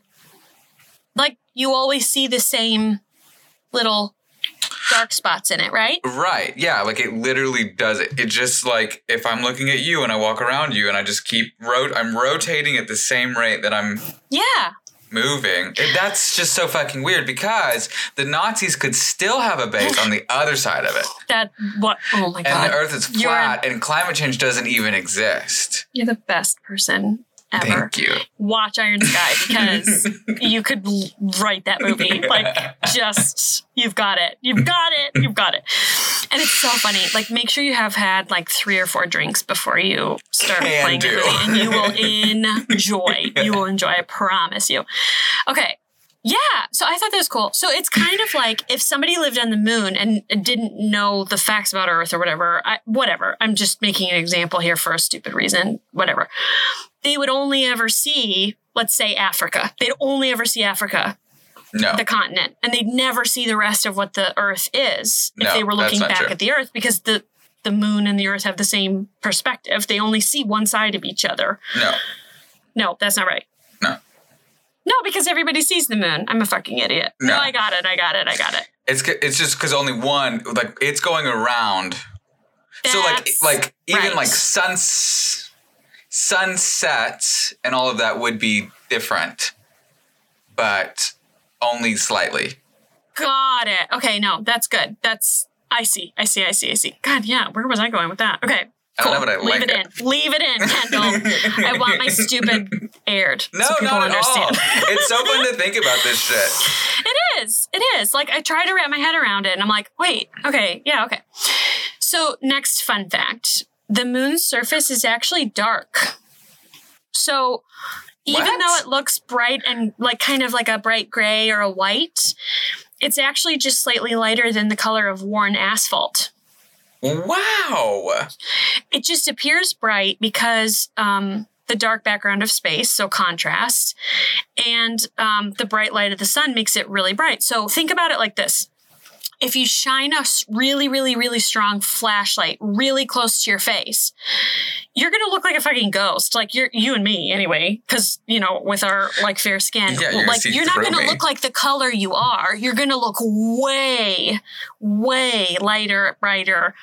like you always see the same little dark spots in it, right? Right. Yeah. Like it literally does it. It just like if I'm looking at you and I walk around you and I just keep rot, I'm rotating at the same rate that I'm Yeah. moving. It, that's just so fucking weird because the Nazis could still have a base on the other side of it, That what? Oh my god! and the Earth is You're- flat, and climate change doesn't even exist. You're the best person ever. Thank you. Watch Iron Sky because you could write that movie. Like, just, you've got it. You've got it. You've got it. And it's so funny. Like, make sure you have had like three or four drinks before you start Can playing the movie, and you will enjoy. You will enjoy. I promise you. Okay. Yeah, so I thought that was cool. So it's kind of like if somebody lived on the moon and didn't know the facts about Earth or whatever, I, whatever. I'm just making an example here for a stupid reason, whatever. They would only ever see, let's say, Africa. They'd only ever see Africa, No. the continent, and they'd never see the rest of what the Earth is if No, they were looking back true. at the Earth because the the moon and the Earth have the same perspective. They only see one side of each other. No. No, that's not right. No. No, because everybody sees the moon. I'm a fucking idiot. No, No. I got it. I got it. I got it. It's it's just because only one like it's going around. so like like even right. like suns sunsets and all of that would be different, but only slightly. Got it. Okay, no, that's good. That's I see. I see. I see. I see. God, yeah. Where was I going with that? Okay. Cool. know, I Leave like it, it. in. Leave it in, Kendall. I want my stupid aired. No, so not at all. understand. it's so fun to think about this shit. It is. It is. Like I try to wrap my head around it and I'm like, wait, okay, yeah, okay. So next fun fact. The moon's surface is actually dark. So even What? though it looks bright and like kind of like a bright gray or a white, it's actually just slightly lighter than the color of worn asphalt. Wow. It just appears bright because um, the dark background of space, so contrast, and um, the bright light of the sun makes it really bright. So think about it like this. If you shine a really, really, really strong flashlight really close to your face, you're gonna look like a fucking ghost. Like you're you and me anyway, because you know with our like fair skin. Yeah, you're like you're not gonna me. look like the color you are. You're gonna look way, way lighter, brighter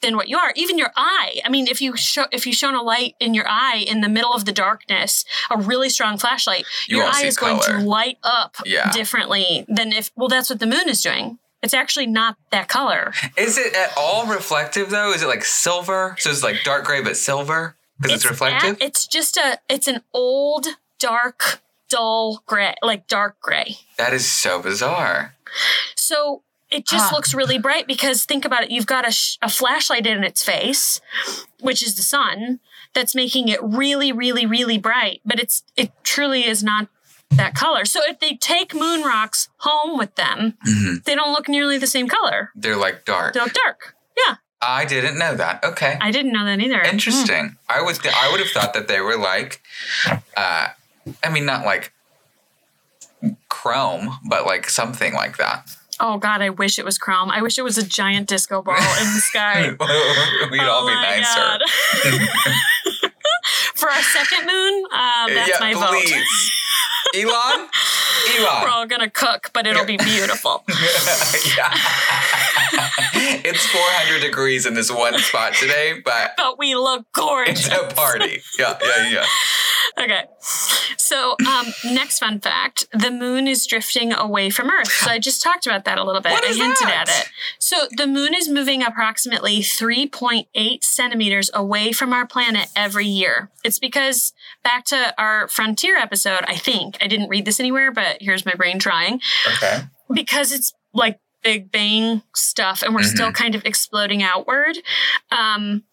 than what you are. Even your eye. I mean, if you show if you shone a light in your eye in the middle of the darkness, a really strong flashlight, You your eye is going to light up Yeah. differently than if. Well, that's what the moon is doing. It's actually not that color. Is it at all reflective though? Is it like silver? So it's like dark gray but silver because it's, reflective. at- it's just a. It's an old, dark, dull gray, like dark gray. that is so bizarre. So it just Huh. looks really bright because think about it. You've got a, sh- a flashlight in its face, which is the sun, that's making it really, really, really bright. But it's it truly is not that color. So if they take moon rocks home with them, Mhm. they don't look nearly the same color. They're like dark. They look dark. Yeah, I didn't know that. Okay. I didn't know that either. Interesting. I would th- I would have thought that they were like, uh, I mean, not like chrome, but like something like that. Oh God, I wish it was chrome. I wish it was a giant disco ball in the sky. We'd Oh all be my nicer. God. For our second moon, um, that's yeah, my vote. Please. Elon? We're all gonna cook, but it'll be beautiful. yeah. it's 400 degrees in this one spot today, but but we look gorgeous. it's a party. Yeah, yeah, yeah. Okay. So, um, next fun fact the moon is drifting away from Earth. So, I just talked about that a little bit. What I hinted that? at it. So, the moon is moving approximately 3.8 centimeters away from our planet every year. It's because, back to our frontier episode, I think, I didn't read this anywhere, but here's my brain trying. Okay. because it's like Big Bang stuff and we're still kind of exploding outward, um,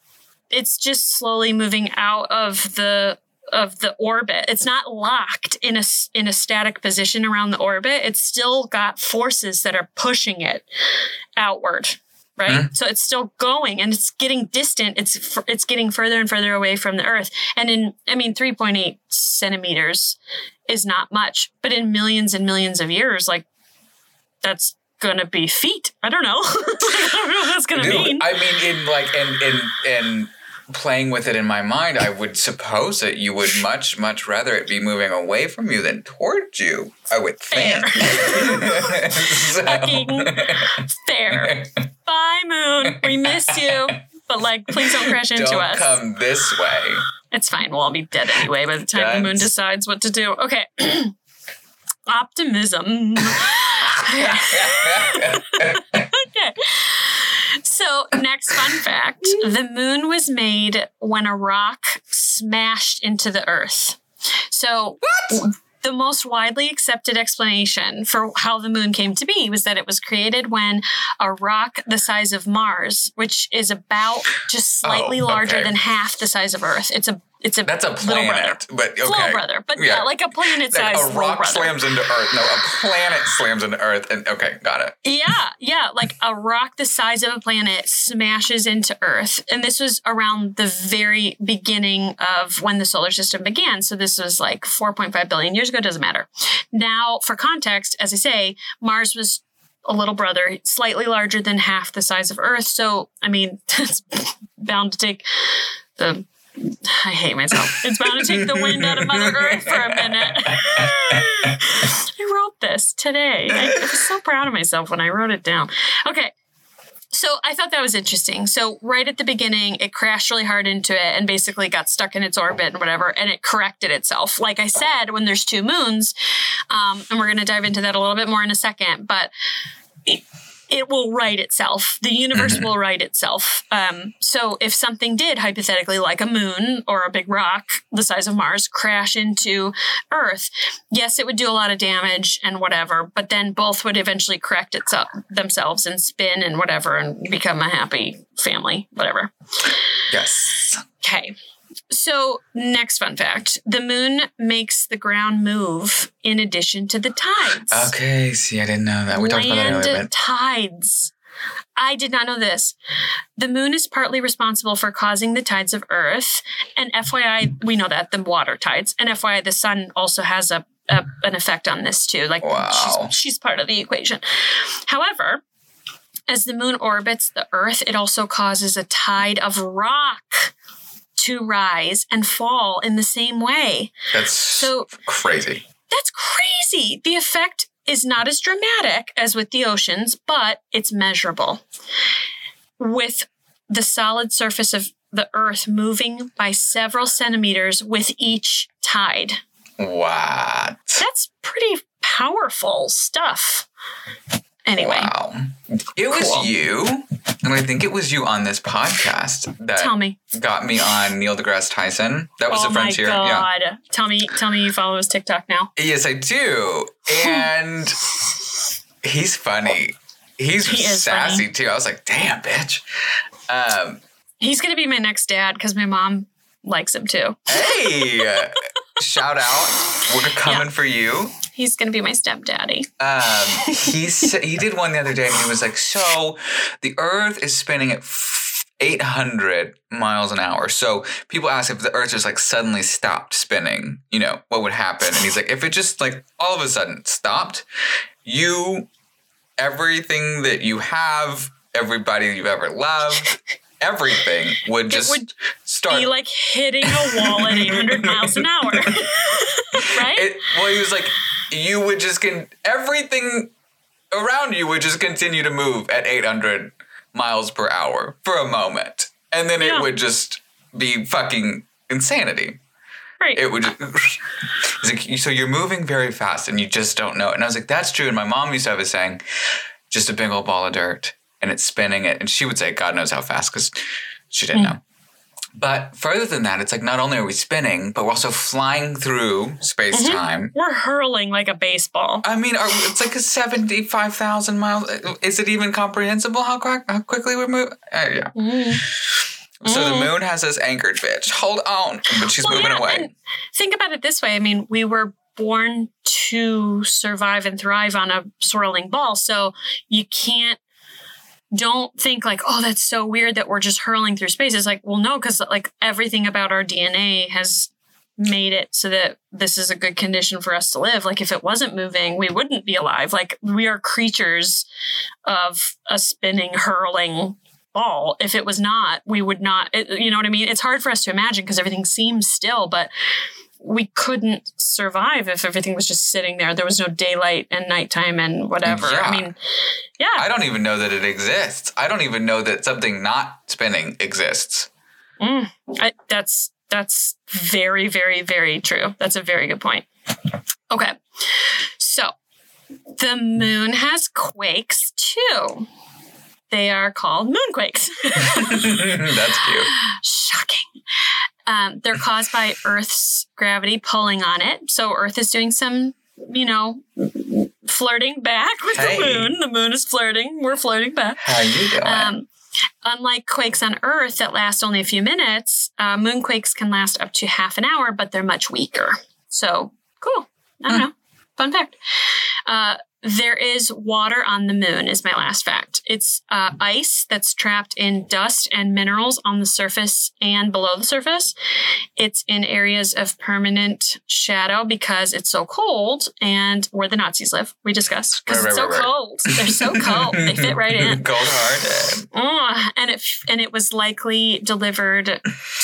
it's just slowly moving out of the of the orbit. It's not locked in a in a static position around the orbit. It's still got forces that are pushing it outward. Right, so it's still going, and it's getting distant. It's it's getting further and further away from the Earth. And in, I mean, three point eight centimeters is not much, but in millions and millions of years, like that's gonna be feet. I don't know. I don't know what that's gonna Dude, mean. I mean, in like in in in playing with it in my mind, I would suppose that you would much much rather it be moving away from you than towards you. I would think. So- Fucking Fair. Bye, Moon. We miss you. But like, please don't crash into Don't us. come this way. It's fine. We'll all be dead anyway by the time the moon decides what to do. Okay. Optimism. okay. So, next fun fact the moon was made when a rock smashed into the earth. So what? the most widely accepted explanation for how the moon came to be was that it was created when a rock the size of Mars, which is about just slightly Oh, larger than half the size of Earth. It's a it's a That's a planet, but okay. Little brother, but yeah, Yeah. like a planet Like a rock slams into Earth. No, a planet slams into Earth, and okay, got it. Yeah, yeah, like a rock the size of a planet smashes into Earth. And this was around the very beginning of when the solar system began. So this was like 4.5 billion years ago, doesn't matter. Now, for context, as I say, Mars was a little brother, slightly larger than half the size of Earth. So, I mean, it's bound to take the. I hate myself. It's bound to take the wind out of Mother Earth for a minute. I wrote this today. I, I was so proud of myself when I wrote it down. Okay. So I thought that was interesting. So right at the beginning, it crashed really hard into it and basically got stuck in its orbit and whatever, and it corrected itself. Like I said, when there's two moons, um, and we're going to dive into that a little bit more in a second, but it, will right itself. The universe will right itself. Um, so if something did hypothetically, like a moon or a big rock the size of Mars, crash into Earth, yes, it would do a lot of damage and whatever. But then both would eventually correct itself themselves and spin and whatever and become a happy family, whatever. Yes. Okay. So, next fun fact the moon makes the ground move in addition to the tides Okay. See, I didn't know that. We talked about that earlier. But tides. I did not know this. The moon is partly responsible for causing the tides of Earth, and FYI, we know that the water tides, and FYI, the sun also has a, a an effect on this too. Like Wow. she's, she's part of the equation. However, as the moon orbits the Earth, it also causes a tide of rock to rise and fall in the same way. that's So- crazy. That's crazy. The effect is not as dramatic as with the oceans, but it's measurable. With the solid surface of the earth moving by several centimeters with each tide. What? That's pretty powerful stuff. Anyway, Wow. It was Cool. you, and I think it was you on this podcast that tell me. got me on Neil deGrasse Tyson. That was oh the my frontier. Yeah. Tell me tell me you follow his TikTok now. Yes, I do. And he's funny. He's He sassy too. I was like, damn, bitch. Um, He's gonna be my next dad because my mom likes him too. hey, shout out. We're coming for you. He's gonna be my stepdaddy. Um, he he did one the other day, and he was like, "So, the Earth is spinning at f- 800 miles an hour. So people ask if the Earth just like suddenly stopped spinning, you know, what would happen? And he's like, if it just like all of a sudden stopped, you, everything that you have, everybody you've ever loved." Everything would just would start. Be like hitting a wall at 800 miles an hour. right? It, well, he was like, you would just can everything around you would just continue to move at 800 miles per hour for a moment, and then Yeah. it would just be fucking insanity. right. It would. Just, like, so you're moving very fast, and you just don't know it. And I was like, that's true. And my mom used to have a saying, just a big old ball of dirt, and it's spinning it, and she would say, God knows how fast, because she didn't hmm. know. But further than that, it's like not only are we spinning, but we're also flying through space time. Mm-hmm. We're hurling like a baseball. I mean, are, it's like a seventy-five thousand miles. Is it even comprehensible how quick, how quickly we move? Uh, yeah. Mm-hmm. So the mm-hmm. moon has us anchored, bitch. Hold on, but she's Well, moving yeah, away. think about it this way. I mean, we were born to survive and thrive on a swirling ball. So you can't don't think like, oh, that's so weird that we're just hurling through space. It's like, well, no, because like everything about our DNA has made it so that this is a good condition for us to live. Like if it wasn't moving, we wouldn't be alive. Like we are creatures of a spinning, hurling ball. If it was not, we would not, it, you know what I mean? It's hard for us to imagine because everything seems still, but we couldn't survive if everything was just sitting there. There was no daylight and nighttime and whatever. Yeah. I mean, yeah. I don't even know that it exists. I don't even know that something not spinning exists. Mm. I, that's that's very very very true. That's a very good point. Okay, so the moon has quakes too. They are called moonquakes. That's cute. Shocking. Um, they're caused by Earth's gravity pulling on it. So Earth is doing some, you know, flirting back with Hey. the moon. The moon is flirting. We're flirting back. How you doing? Um, unlike quakes on Earth that last only a few minutes, uh, moonquakes can last up to half an hour, but they're much weaker. So cool. I don't know. Fun fact. Uh, there is water on the moon, is my last fact. It's uh, ice that's trapped in dust and minerals on the surface and below the surface. It's in areas of permanent shadow because it's so cold and where the Nazis live, we discussed. Because Right, it's right, so right, cold. They're so cold. they fit right in. Cold hearted. Oh, and it and it was likely delivered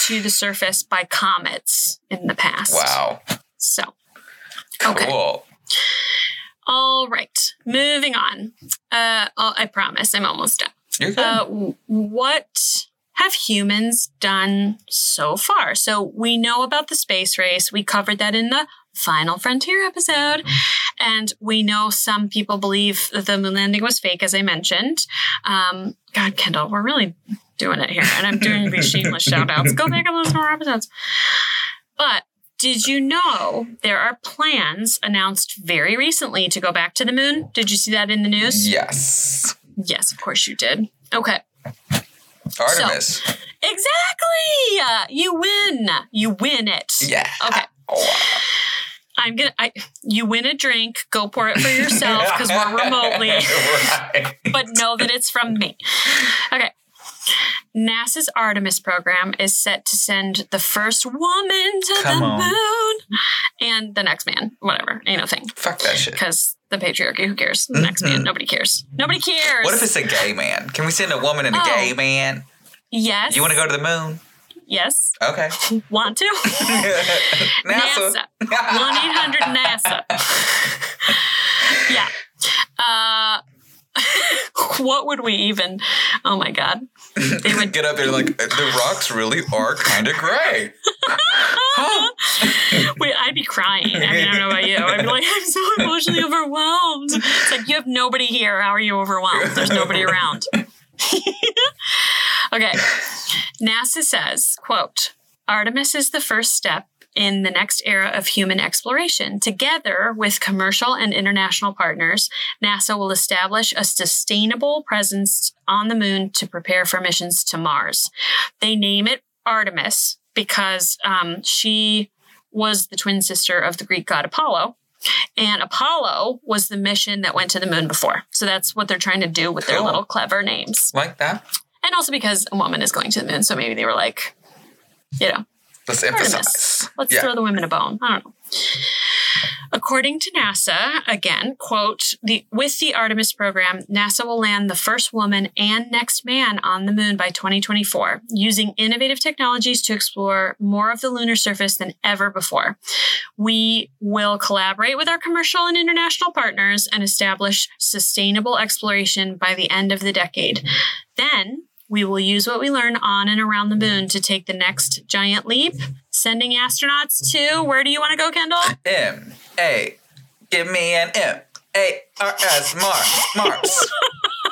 to the surface by comets in the past. Wow. So, okay. All right. Moving on. Uh, oh, I promise I'm almost done. Good. Uh, what have humans done so far? So we know about the space race. We covered that in the Final Frontier episode. And we know some people believe that the moon landing was fake, as I mentioned. Um, God, Kendall, we're really doing it here. And I'm doing these shameless shout outs. Go back and listen to our episodes. But did you know there are plans announced very recently to go back to the moon? Did you see that in the news? yes. Yes, of course you did. Okay. Artemis. Exactly. Uh, you win. You win it. yeah. Okay. Oh, I'm gonna. I. You win a drink. Go pour it for yourself because we're remotely. right. but know that it's from me. Okay. NASA's Artemis program is set to send the first woman to Come the on. moon and the next man, whatever, ain't no thing. Fuck that shit. Because the patriarchy, who cares? The next man, nobody cares. Nobody cares. What if it's a gay man? Can we send a woman and a Oh. gay man? yes? You want to go to the moon? Yes. Okay. Want to? NASA. NASA. One eight hundred NASA. yeah. Uh, what would we even? Oh my god. They would get up there like the rocks really are kind of gray. Wait, I'd be crying. I mean, I don't know about you. I'd be like, I'm so emotionally overwhelmed. It's like you have nobody here. How are you overwhelmed? There's nobody around. okay. NASA says, quote, Artemis is the first step in the next era of human exploration. Together with commercial and international partners, NASA will establish a sustainable presence on the moon to prepare for missions to Mars. They name it Artemis because um, she was the twin sister of the Greek god Apollo. And Apollo was the mission that went to the moon before. So that's what they're trying to do with their little clever names. Like that. And also because a woman is going to the moon. So maybe they were like, you know, Let's Artemis. emphasize. Let's Yeah. throw the women a bone. I don't know. According to NASA, again, quote, the with the Artemis program, NASA will land the first woman and next man on the moon by 2024, using innovative technologies to explore more of the lunar surface than ever before. We will collaborate with our commercial and international partners and establish sustainable exploration by the end of the decade. Then we will use what we learn on and around the moon to take the next giant leap, sending astronauts to where do you want to go, Kendall? M A. Give me an M A R S Mars. Mars.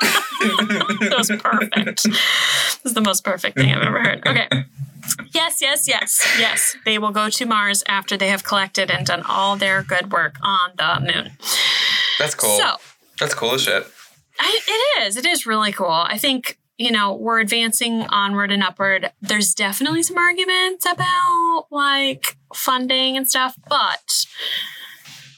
that was perfect. This is the most perfect thing I've ever heard. Okay. Yes, yes, yes, yes. They will go to Mars after they have collected and done all their good work on the moon. That's cool. So, That's cool as shit. I, it is. It is really cool. I think, you know, we're advancing onward and upward. There's definitely some arguments about like funding and stuff, but,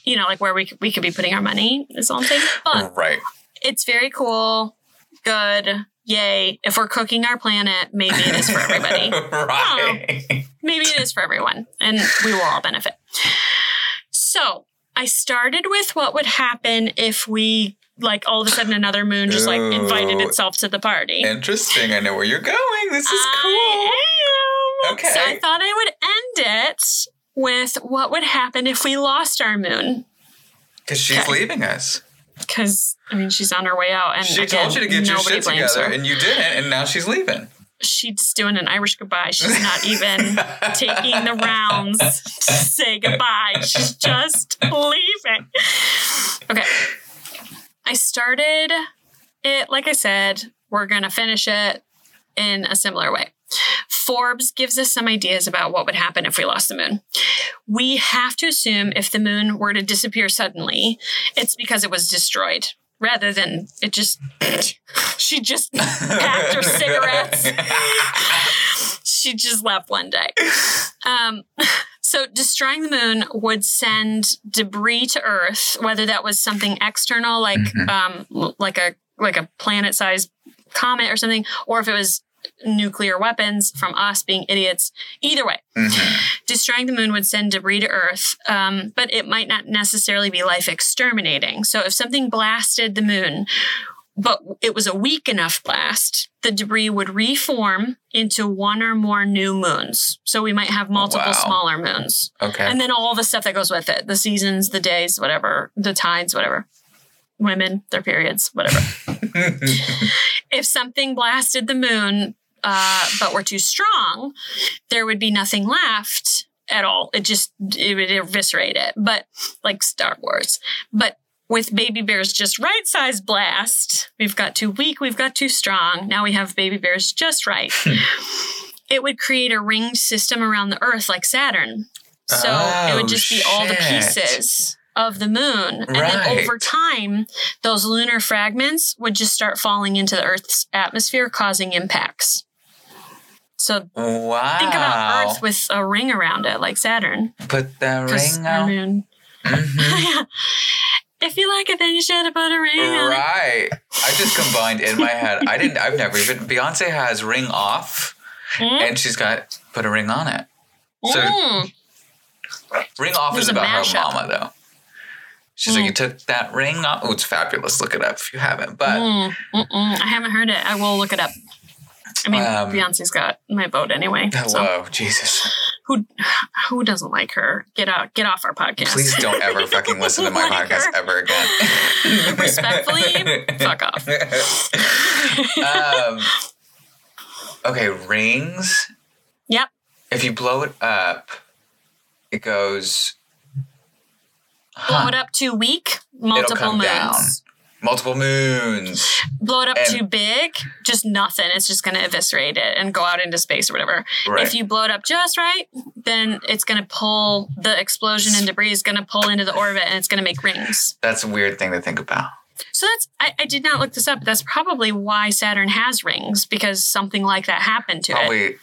you know, like where we, could- we could be putting our money is all I'm saying. But Right. it's very cool. Good. Yay. If we're cooking our planet, maybe it is for everybody. right. maybe it is for everyone, and we will all benefit. So I started with what would happen if we, like, all of a sudden another moon just like invited Ooh. itself to the party. Interesting. I know where you're going. This is cool. Am. Okay. So I thought I would end it with what would happen if we lost our moon. Because she's Okay. leaving us. Because I mean, she's on her way out, and She again, told you to get your shit together, her. and you didn't, and now she's leaving. she's doing an Irish goodbye. She's not even taking the rounds to say goodbye. She's just leaving. Okay. I started it, like I said, we're going to finish it in a similar way. Forbes gives us some ideas about what would happen if we lost the moon. We have to assume if the moon were to disappear suddenly, it's because it was destroyed rather than it just she just packed her cigarettes. she just left one day. Um, so destroying the moon would send debris to Earth, whether that was something external, like Mhm. um, like a like a planet-sized comet or something, or if it was nuclear weapons from us being idiots. Either way, Mhm. destroying the moon would send debris to Earth, um, but it might not necessarily be life exterminating. So if something blasted the moon, but it was a weak enough blast, the debris would reform into one or more new moons. So we might have multiple Wow. smaller moons. Okay. And then all the stuff that goes with it the seasons, the days, whatever, the tides, whatever. Women, their periods, whatever. if something blasted the moon uh, but were too strong, there would be nothing left at all. It just it would eviscerate it. But like Star Wars. But with baby bears just right size blast, we've got too weak, we've got too strong. Now we have baby bears just right. it would create a ringed system around the Earth like Saturn. So it Oh, would just be all the pieces of the moon. And then over time, those lunar fragments would just start falling into the Earth's atmosphere, causing impacts. So wow. think about Earth with a ring around it, like Saturn. Put the ring on. moon. Mhm. If you like it, then you should have put a ring on it. Right. I just combined in my head. I didn't. I've never even. Beyonce has ring off, Mm. and she's got put a ring on it. So Mm. ring off There's is about her mama though. She's Mm. like, you took that ring off. Oh, it's fabulous. Look it up if you haven't. But Mm. I haven't heard it. I will look it up. I mean, Um, Beyonce's got my vote anyway. So hello, Jesus. who who doesn't like her? Get out, get off our podcast. Please don't ever fucking listen to my Like podcast her. ever again. Respectfully, fuck off. um, okay, rings. Yep. If you blow it up, it goes. Blow it up too weak, It'll multiple come moons. Multiple moons. Blow it up And- too big, just nothing. It's just going to eviscerate it and go out into space or whatever. Right. If you blow it up just right, then it's going to pull the explosion and debris is going to pull into the orbit and it's going to make rings. That's a weird thing to think about. So that's I, I did not look this up. But that's probably why Saturn has rings because something like that happened to it.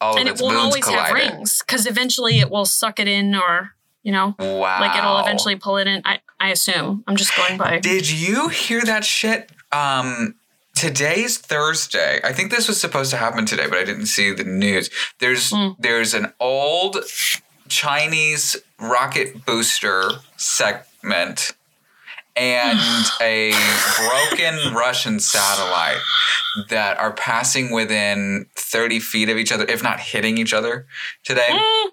All of And it won't moons always have rings because eventually it will suck it in or you know Wow. like it'll eventually pull it in. I I assume. I'm just going by. Did you hear that shit? Um, today's Thursday. I think this was supposed to happen today, but I didn't see the news. There's Hmm. there's an old Chinese rocket booster segment and a broken Russian satellite that are passing within 30 feet of each other, if not hitting each other today. Mm,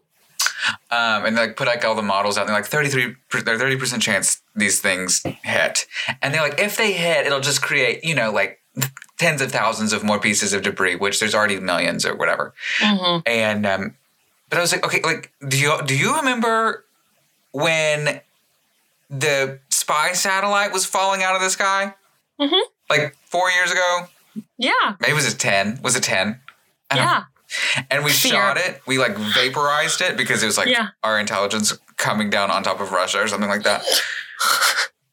Um, and they like put like all the models out. And they're like 33, they're 30% chance these things hit. And they're like, if they hit, it'll just create, you know, like tens of thousands of more pieces of debris, which there's already millions or whatever. mhm. And, um, but I was like, okay, like, do you, do you remember when the spy satellite was falling out of the sky? Mhm. Like four years ago? Yeah. Maybe it was it 10? Was it 10? I don't Yeah. And we Fear. shot it. We like vaporized it because it was like Yeah. our intelligence coming down on top of Russia or something like that.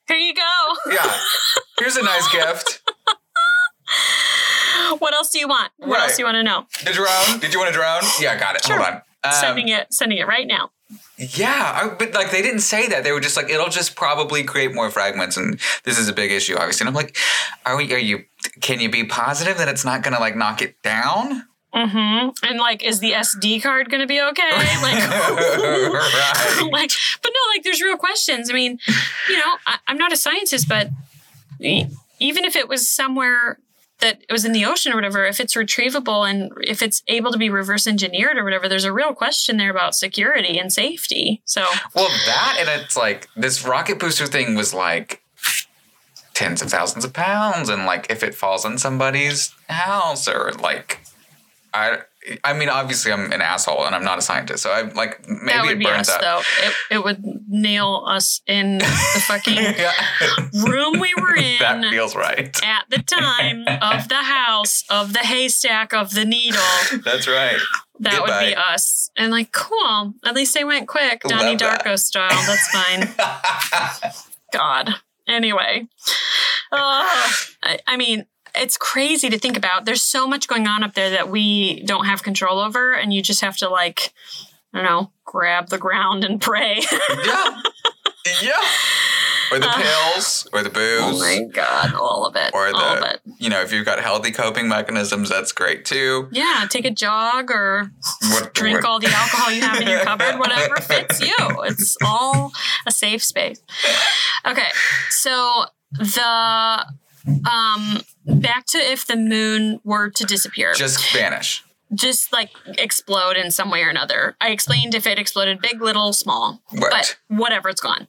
Here you go. Yeah. Here's a nice gift. What else do you want? What Right. else do you want to know? The drone. Did you want to drone? Yeah, got it. Sure. Hold on. Um, sending it, sending it right now. Yeah, I, but like they didn't say that. They were just like, it'll just probably create more fragments, and this is a big issue, obviously. And I'm like, are we? Are you? Can you be positive that it's not going to like knock it down? Mm-hmm. And like, is the SD card going to be okay? Like, right. like, but no, like, there's real questions. I mean, you know, I, I'm not a scientist, but even if it was somewhere that it was in the ocean or whatever, if it's retrievable and if it's able to be reverse engineered or whatever, there's a real question there about security and safety. So, Well, that and it's like this rocket booster thing was like tens of thousands of pounds, and like if it falls on somebody's house or like I I mean, obviously, I'm an asshole and I'm not a scientist, so I'm like maybe that would it be us, up. though. It, it would nail us in the fucking Yeah. room we were in. that feels right. at the time of the house of the haystack of the needle That's right. that would be us and like cool at least they went quick donnie that. darko style that's fine god anyway uh, I, I mean it's crazy to think about there's so much going on up there that we don't have control over and you just have to like i don't know grab the ground and pray yeah. Yeah. Or the Uh, pills, or the booze. oh my god all of it Or all of the, it you know, if you've got healthy coping mechanisms, that's great too. yeah take a jog or What, drink what- all the alcohol you have in your cupboard, whatever fits you. It's all a safe space. Okay, so the um back to if the moon were to disappear, just, vanish. just like explode in some way or another. I explained if it exploded big, little, small, Right. but whatever, it's gone.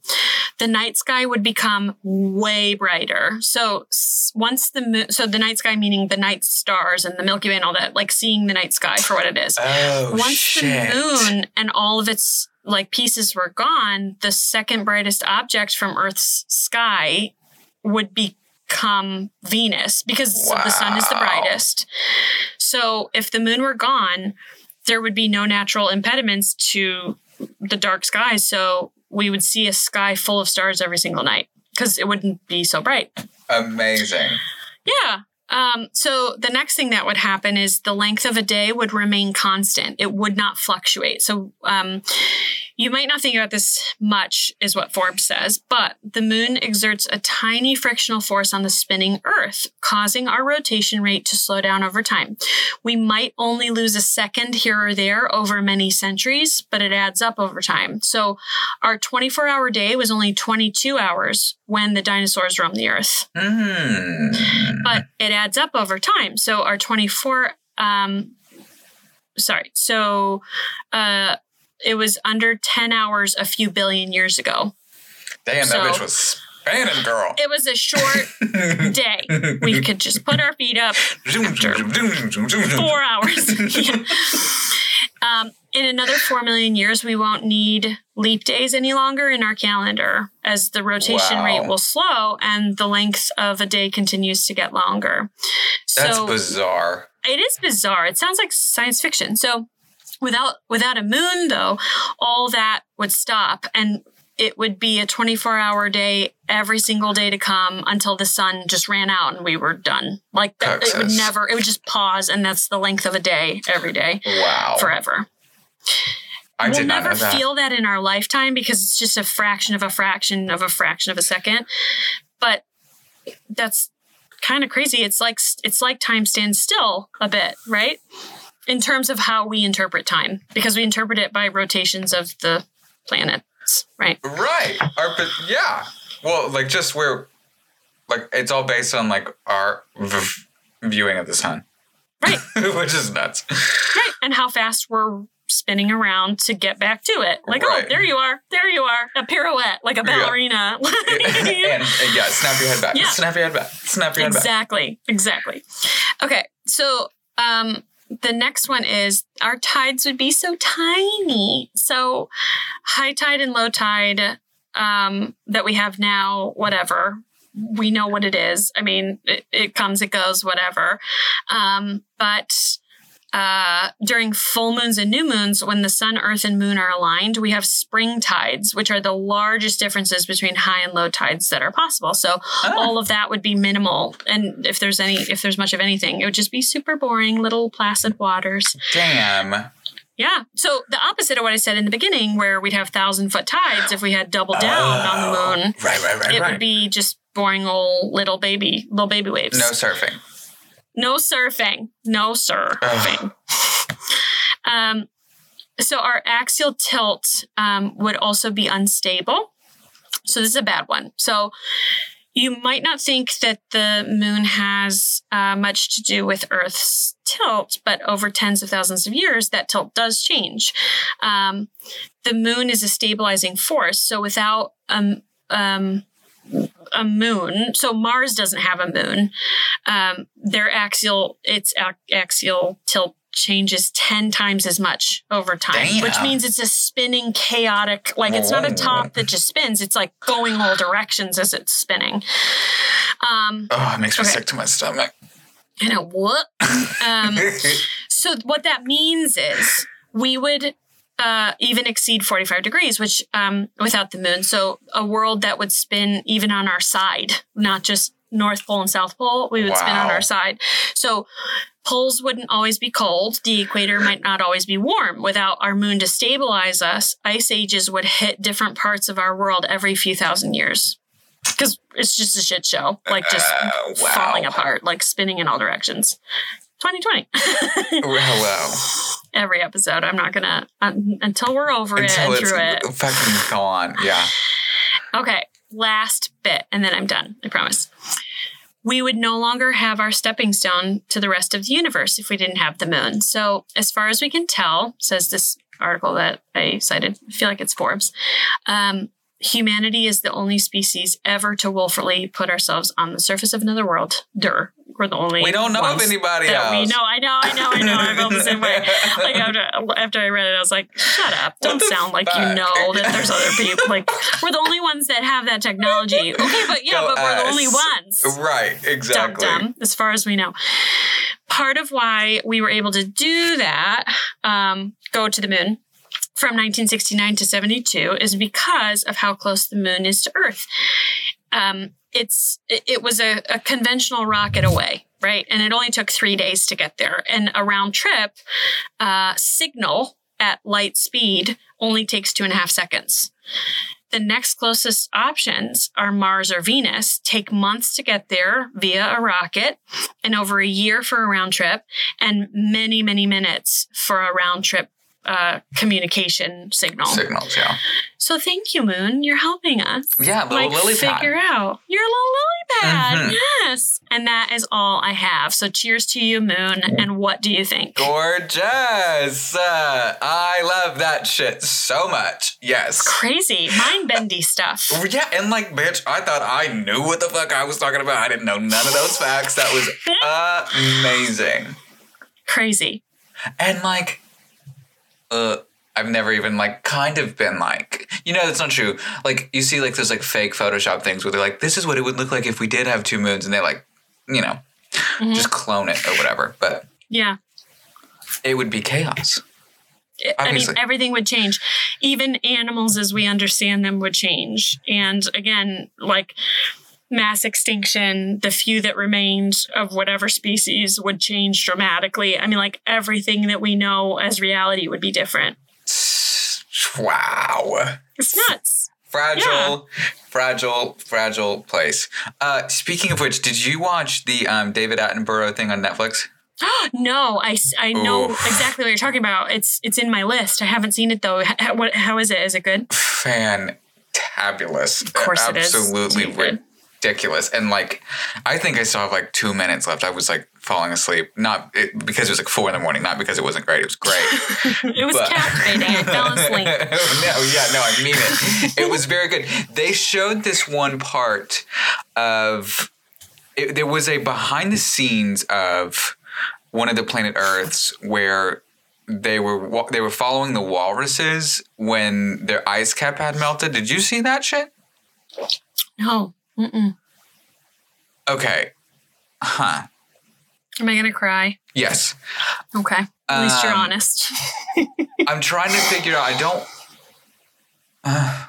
The night sky would become way brighter. So once the moon, so the night sky meaning the night stars and the Milky Way and all that, like seeing the night sky for what it is Oh, once shit. the moon and all of its like pieces were gone, the second brightest object from Earth's sky would become Venus because the sun is the brightest. So if the moon were gone, there would be no natural impediments to the dark skies. So we would see a sky full of stars every single night because it wouldn't be so bright. Amazing. Yeah. Um, so the next thing that would happen is the length of a day would remain constant. It would not fluctuate. So um, you might not think about this much, is what Forbes says, but the moon exerts a tiny frictional force on the spinning Earth, causing our rotation rate to slow down over time. We might only lose a second here or there over many centuries, but it adds up over time. So our 24 hour day was only 22 hours when the dinosaurs roamed the Earth Hmm. but it adds up over time. So our 24 um sorry. So uh it was under 10 hours a few billion years ago. Damn, that so- bitch was spanning, girl. It was a short day. We could just put our feet up four hours. Yeah. Um, in another four million years, we won't need leap days any longer in our calendar as the rotation Wow. rate will slow and the length of a day continues to get longer. That's so bizarre. it is bizarre. It sounds like science fiction. So without without a moon though, all that would stop and it would be a 24 hour day every single day to come until the sun just ran out and we were done. Like that, it would never, it would just pause and that's the length of a day every day Wow. forever. I we'll did not never know that. feel that in our lifetime because it's just a fraction of a fraction of a fraction of a second. But that's kind of crazy. It's like it's like time stands still a bit, right? In terms of how we interpret time, because we interpret it by rotations of the planets, right? Right. Our, yeah. Well, like just where, like it's all based on like our v- viewing of the sun, Right. which is nuts. Right. And how fast we're spinning around to get back to it. Like, oh, there you are. There you are. A pirouette, like a Yeah. ballerina. and, and yeah, snap your head back. Yeah. Snap your head back. Snap your head back. exactly exactly okay so um the next one is our tides would be so tiny. So high tide and low tide um that we have now whatever we know what it is. I mean it, it comes it goes whatever. Um but uh, during full moons and new moons, when the sun, earth, and moon are aligned, we have spring tides, which are the largest differences between high and low tides that are possible. So Ah. all of that would be minimal. And if there's any, if there's much of anything, it would just be super boring, little placid waters. Damn. Yeah. So the opposite of what I said in the beginning, where we'd have thousand foot tides if we had double down on the Oh. moon, Right, right, right, it right. would be just boring old little baby, little baby waves. no surfing. No surfing. No surfing. um, so our axial tilt um, would also be unstable. So this is a bad one. So you might not think that the moon has uh, much to do with Earth's tilt, but over tens of thousands of years, that tilt does change. Um, the moon is a stabilizing force. So without um, um, a moon, so Mars doesn't have a moon. Their axial, its axial tilt changes 10 times as much over time, which means it's a spinning, chaotic, like it's not a top that just spins, it's like going all directions as it's spinning. Um, Oh, it makes me Okay. sick to my stomach. I know what? Um, so what that means is we would uh, even exceed 45 degrees, which um, without the moon. So a world that would spin even on our side, not just North Pole and South Pole, we would spin on our side. So poles wouldn't always be cold. The equator might not always be warm. Without our moon to stabilize us, ice ages would hit different parts of our world every few thousand years. Because it's just a shit show, like just Uh, wow. falling apart, like spinning in all directions. 2020. Hello. Every episode. I'm not gonna un until we're over it Until and through it. fucking gone. Yeah. Okay, last bit, and then I'm done. I promise. We would no longer have our stepping stone to the rest of the universe if we didn't have the moon. So, as far as we can tell, says this article that I cited, I feel like it's Forbes. Um, humanity is the only species ever to willfully put ourselves on the surface of another world. Dur. We're the only. We don't know of anybody else. We know. I know. I know. I know. I felt the same way. Like after after I read it, I was like, "Shut up! Don't sound like you know that there's other people. Like we're the only ones that have that technology. Okay, but yeah, Go but we're the only ones. Right. Exactly. Dumb, dumb, as far as we know. Part of why we were able to do that, um, go to the moon from 1969 to 72, is because of how close the moon is to Earth. Um, it's it, was a, a conventional rocket away, right? And it only took three days to get there. And a round trip uh, signal at light speed only takes two and a half seconds. The next closest options are Mars or Venus, take months to get there via a rocket, and over a year for a round trip, and many, many minutes for a round trip uh, communication signal. Signals. Yeah. So thank you, Moon. You're helping us. Yeah. Little like lily pad. figure out. You're a little lily pad. Mhm. Yes. And that is all I have. So cheers to you, Moon. And what do you think? Gorgeous. Uh, I love that shit so much. Yes. Crazy, mind bendy stuff. Yeah, and like, bitch, I thought I knew what the fuck I was talking about. I didn't know none of those facts. That was amazing. Crazy. And like, uh, I've never even like kind of been like, you know, that's not true. Like, you see like those like fake Photoshop things where they're like, this is what it would look like if we did have two moons, and they like, you know, Mhm. just clone it or whatever. But Yeah. it would be chaos. I mean, everything would change. Even animals as we understand them would change. And again, like mass extinction, the few that remained of whatever species would change dramatically. I mean, like everything that we know as reality would be different. Wow. It's nuts. Fragile, fragile, fragile place. Uh, speaking of which, did you watch the um, David Attenborough thing on Netflix? no, I, I know Oof. exactly what you're talking about. It's it's in my list. I haven't seen it though. How, what, how is it? Is it good? Fantabulous. Of course it is. Absolutely good. Ridiculous. And like, I think I still have like two minutes left. I was like falling asleep, not it, because it was like four in the morning, not because it wasn't great. It was great. It was But- captivating. I fell asleep. no, yeah, no, I mean it. It was very good. They showed this one part of. It, there was a behind the scenes of one of the planet Earths where they were they were following the walruses when their ice cap had melted. Did you see that shit? No. Mm-mm. Okay. Huh. Am I gonna cry? Yes. Okay. At least you're Um, honest. I'm trying to figure out. I don't. Uh,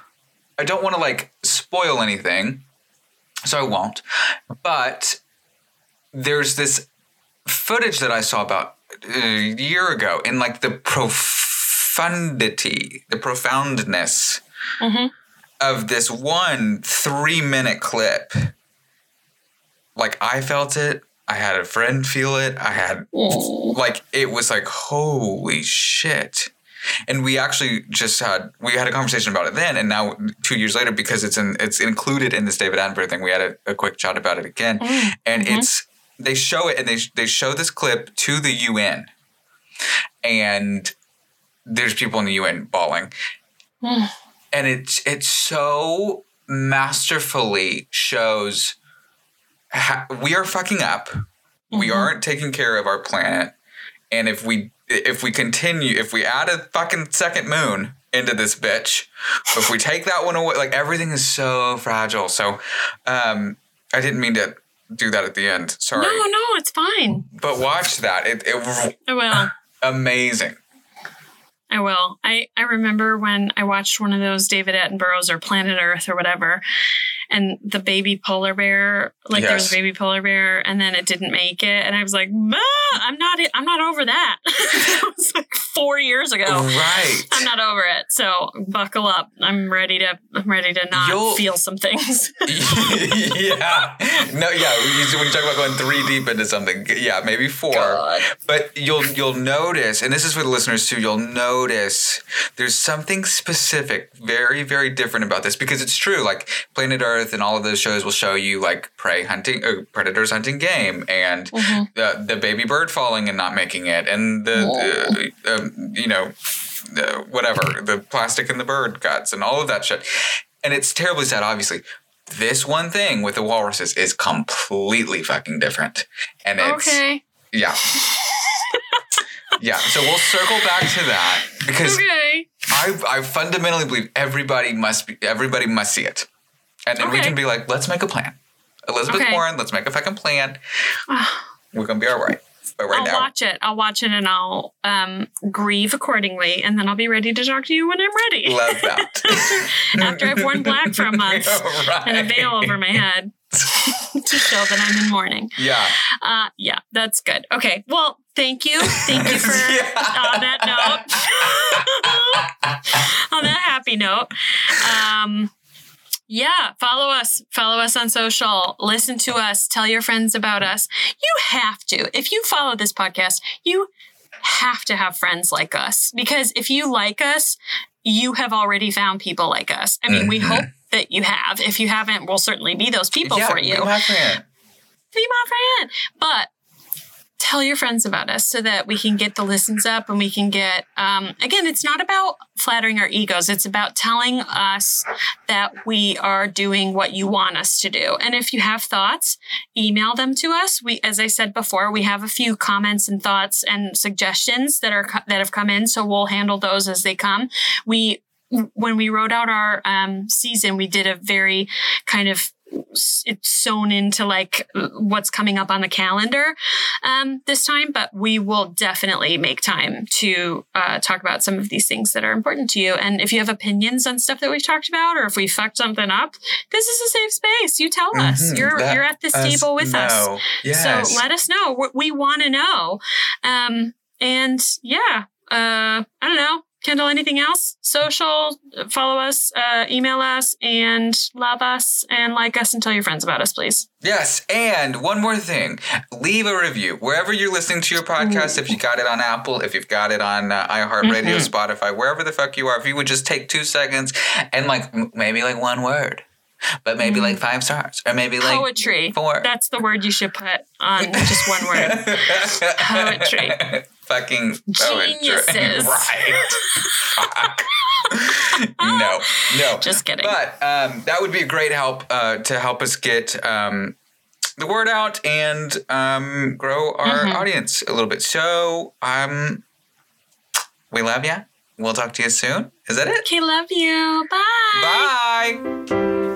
I don't want to like spoil anything, so I won't. But there's this footage that I saw about a year ago, in like the profundity, the profoundness Mhm. Of this one three minute clip. Like I felt it. I had a friend feel it. I had like it was like holy shit and we actually just had we had a conversation about it then and now two years later because it's in it's included in this david attenborough thing we had a, a quick chat about it again and Mhm. it's they show it and they they show this clip to the un and there's people in the un bawling Mm. And it's it's so masterfully shows how, we are fucking up we Mhm. aren't taking care of our planet and if we if we continue, if we add a fucking second moon into this bitch, if we take that one away, like everything is so fragile. So, um, I didn't mean to do that at the end. Sorry. No, no, it's fine. But watch that. It, it I will. amazing. I will. I, I remember when I watched one of those David Attenborough's or Planet Earth or whatever, and the baby polar bear, like there was a baby polar bear, and then it didn't make it, and I was like, I'm not, I'm not over that. that was like four years ago. Right. I'm not over it. So buckle up. I'm ready to, I'm ready to not You'll- feel some things. yeah. No, yeah. When you talk about going three deep into something, yeah, maybe four. God. But you'll you'll notice, and this is for the listeners too. You'll notice there's something specific, very very different about this because it's true. Like Planet Earth and all of those shows will show you like prey hunting, uh, predators hunting game, and Mhm. the the baby bird falling and not making it, and the um, you know uh, whatever the plastic in the bird guts and all of that shit. And it's terribly sad, obviously. This one thing with the walruses is completely fucking different, and it's Okay. yeah. yeah. So we'll circle back to that because Okay. I, I fundamentally believe everybody must be everybody must see it. And then we can be like, let's make a plan. Elizabeth Okay. Warren, let's make a fucking plan. We're gonna be all right. But right I'll now. watch it. I'll watch it and I'll um, grieve accordingly, and then I'll be ready to talk to you when I'm ready. Love that. After I've worn black for a month right. and a veil over my head to show that I'm in mourning. Yeah. Uh, yeah, that's good. Okay. Well, thank you. Thank you for on that note. on that happy note. Um, yeah, follow us. Follow us on social. Listen to us. Tell your friends about us. You have to. If you follow this podcast, you have to have friends like us because if you like us, you have already found people like us. I mean, we Mhm. hope that you have. If you haven't, we'll certainly be those people yeah, for you be my friend. be my friend. But tell your friends about us so that we can get the listens up and we can get um, again it's not about flattering our egos. It's about telling us that we are doing what you want us to do. And if you have thoughts email them to us. We as i said before we have a few comments and thoughts and suggestions that are that have come in so we'll handle those as they come. We when we wrote out our um, season we did a very kind of it's sewn into like what's coming up on the calendar um, this time, but we will definitely make time to uh, talk about some of these things that are important to you. And if you have opinions on stuff that we've talked about, or if we fucked something up, this is a safe space. You tell us. Mhm. You're Let you're at this table with us. Yes. So let us know. We, we want to know. Um, and yeah, uh, I don't know. Kendall, anything else? Social, follow us, uh, email us, and love us, and like us, and tell your friends about us, please. Yes, and one more thing. Leave a review wherever you're listening to your podcast. If you got it on Apple, if you've got it on uh, iHeartRadio, Mhm. Spotify, wherever the fuck you are, if you would just take two seconds and like m- maybe like one word, but maybe like five stars, or maybe like Poetry. four. That's the word you should put on just one word. Poetry. Fucking poetry. Geniuses. right. Fuck. no, no. Just kidding. But um, that would be a great help uh, to help us get um, the word out and um, grow our Mhm. audience a little bit. So um, we love you. We'll talk to you soon. Is that it? Okay, love you. Bye. Bye.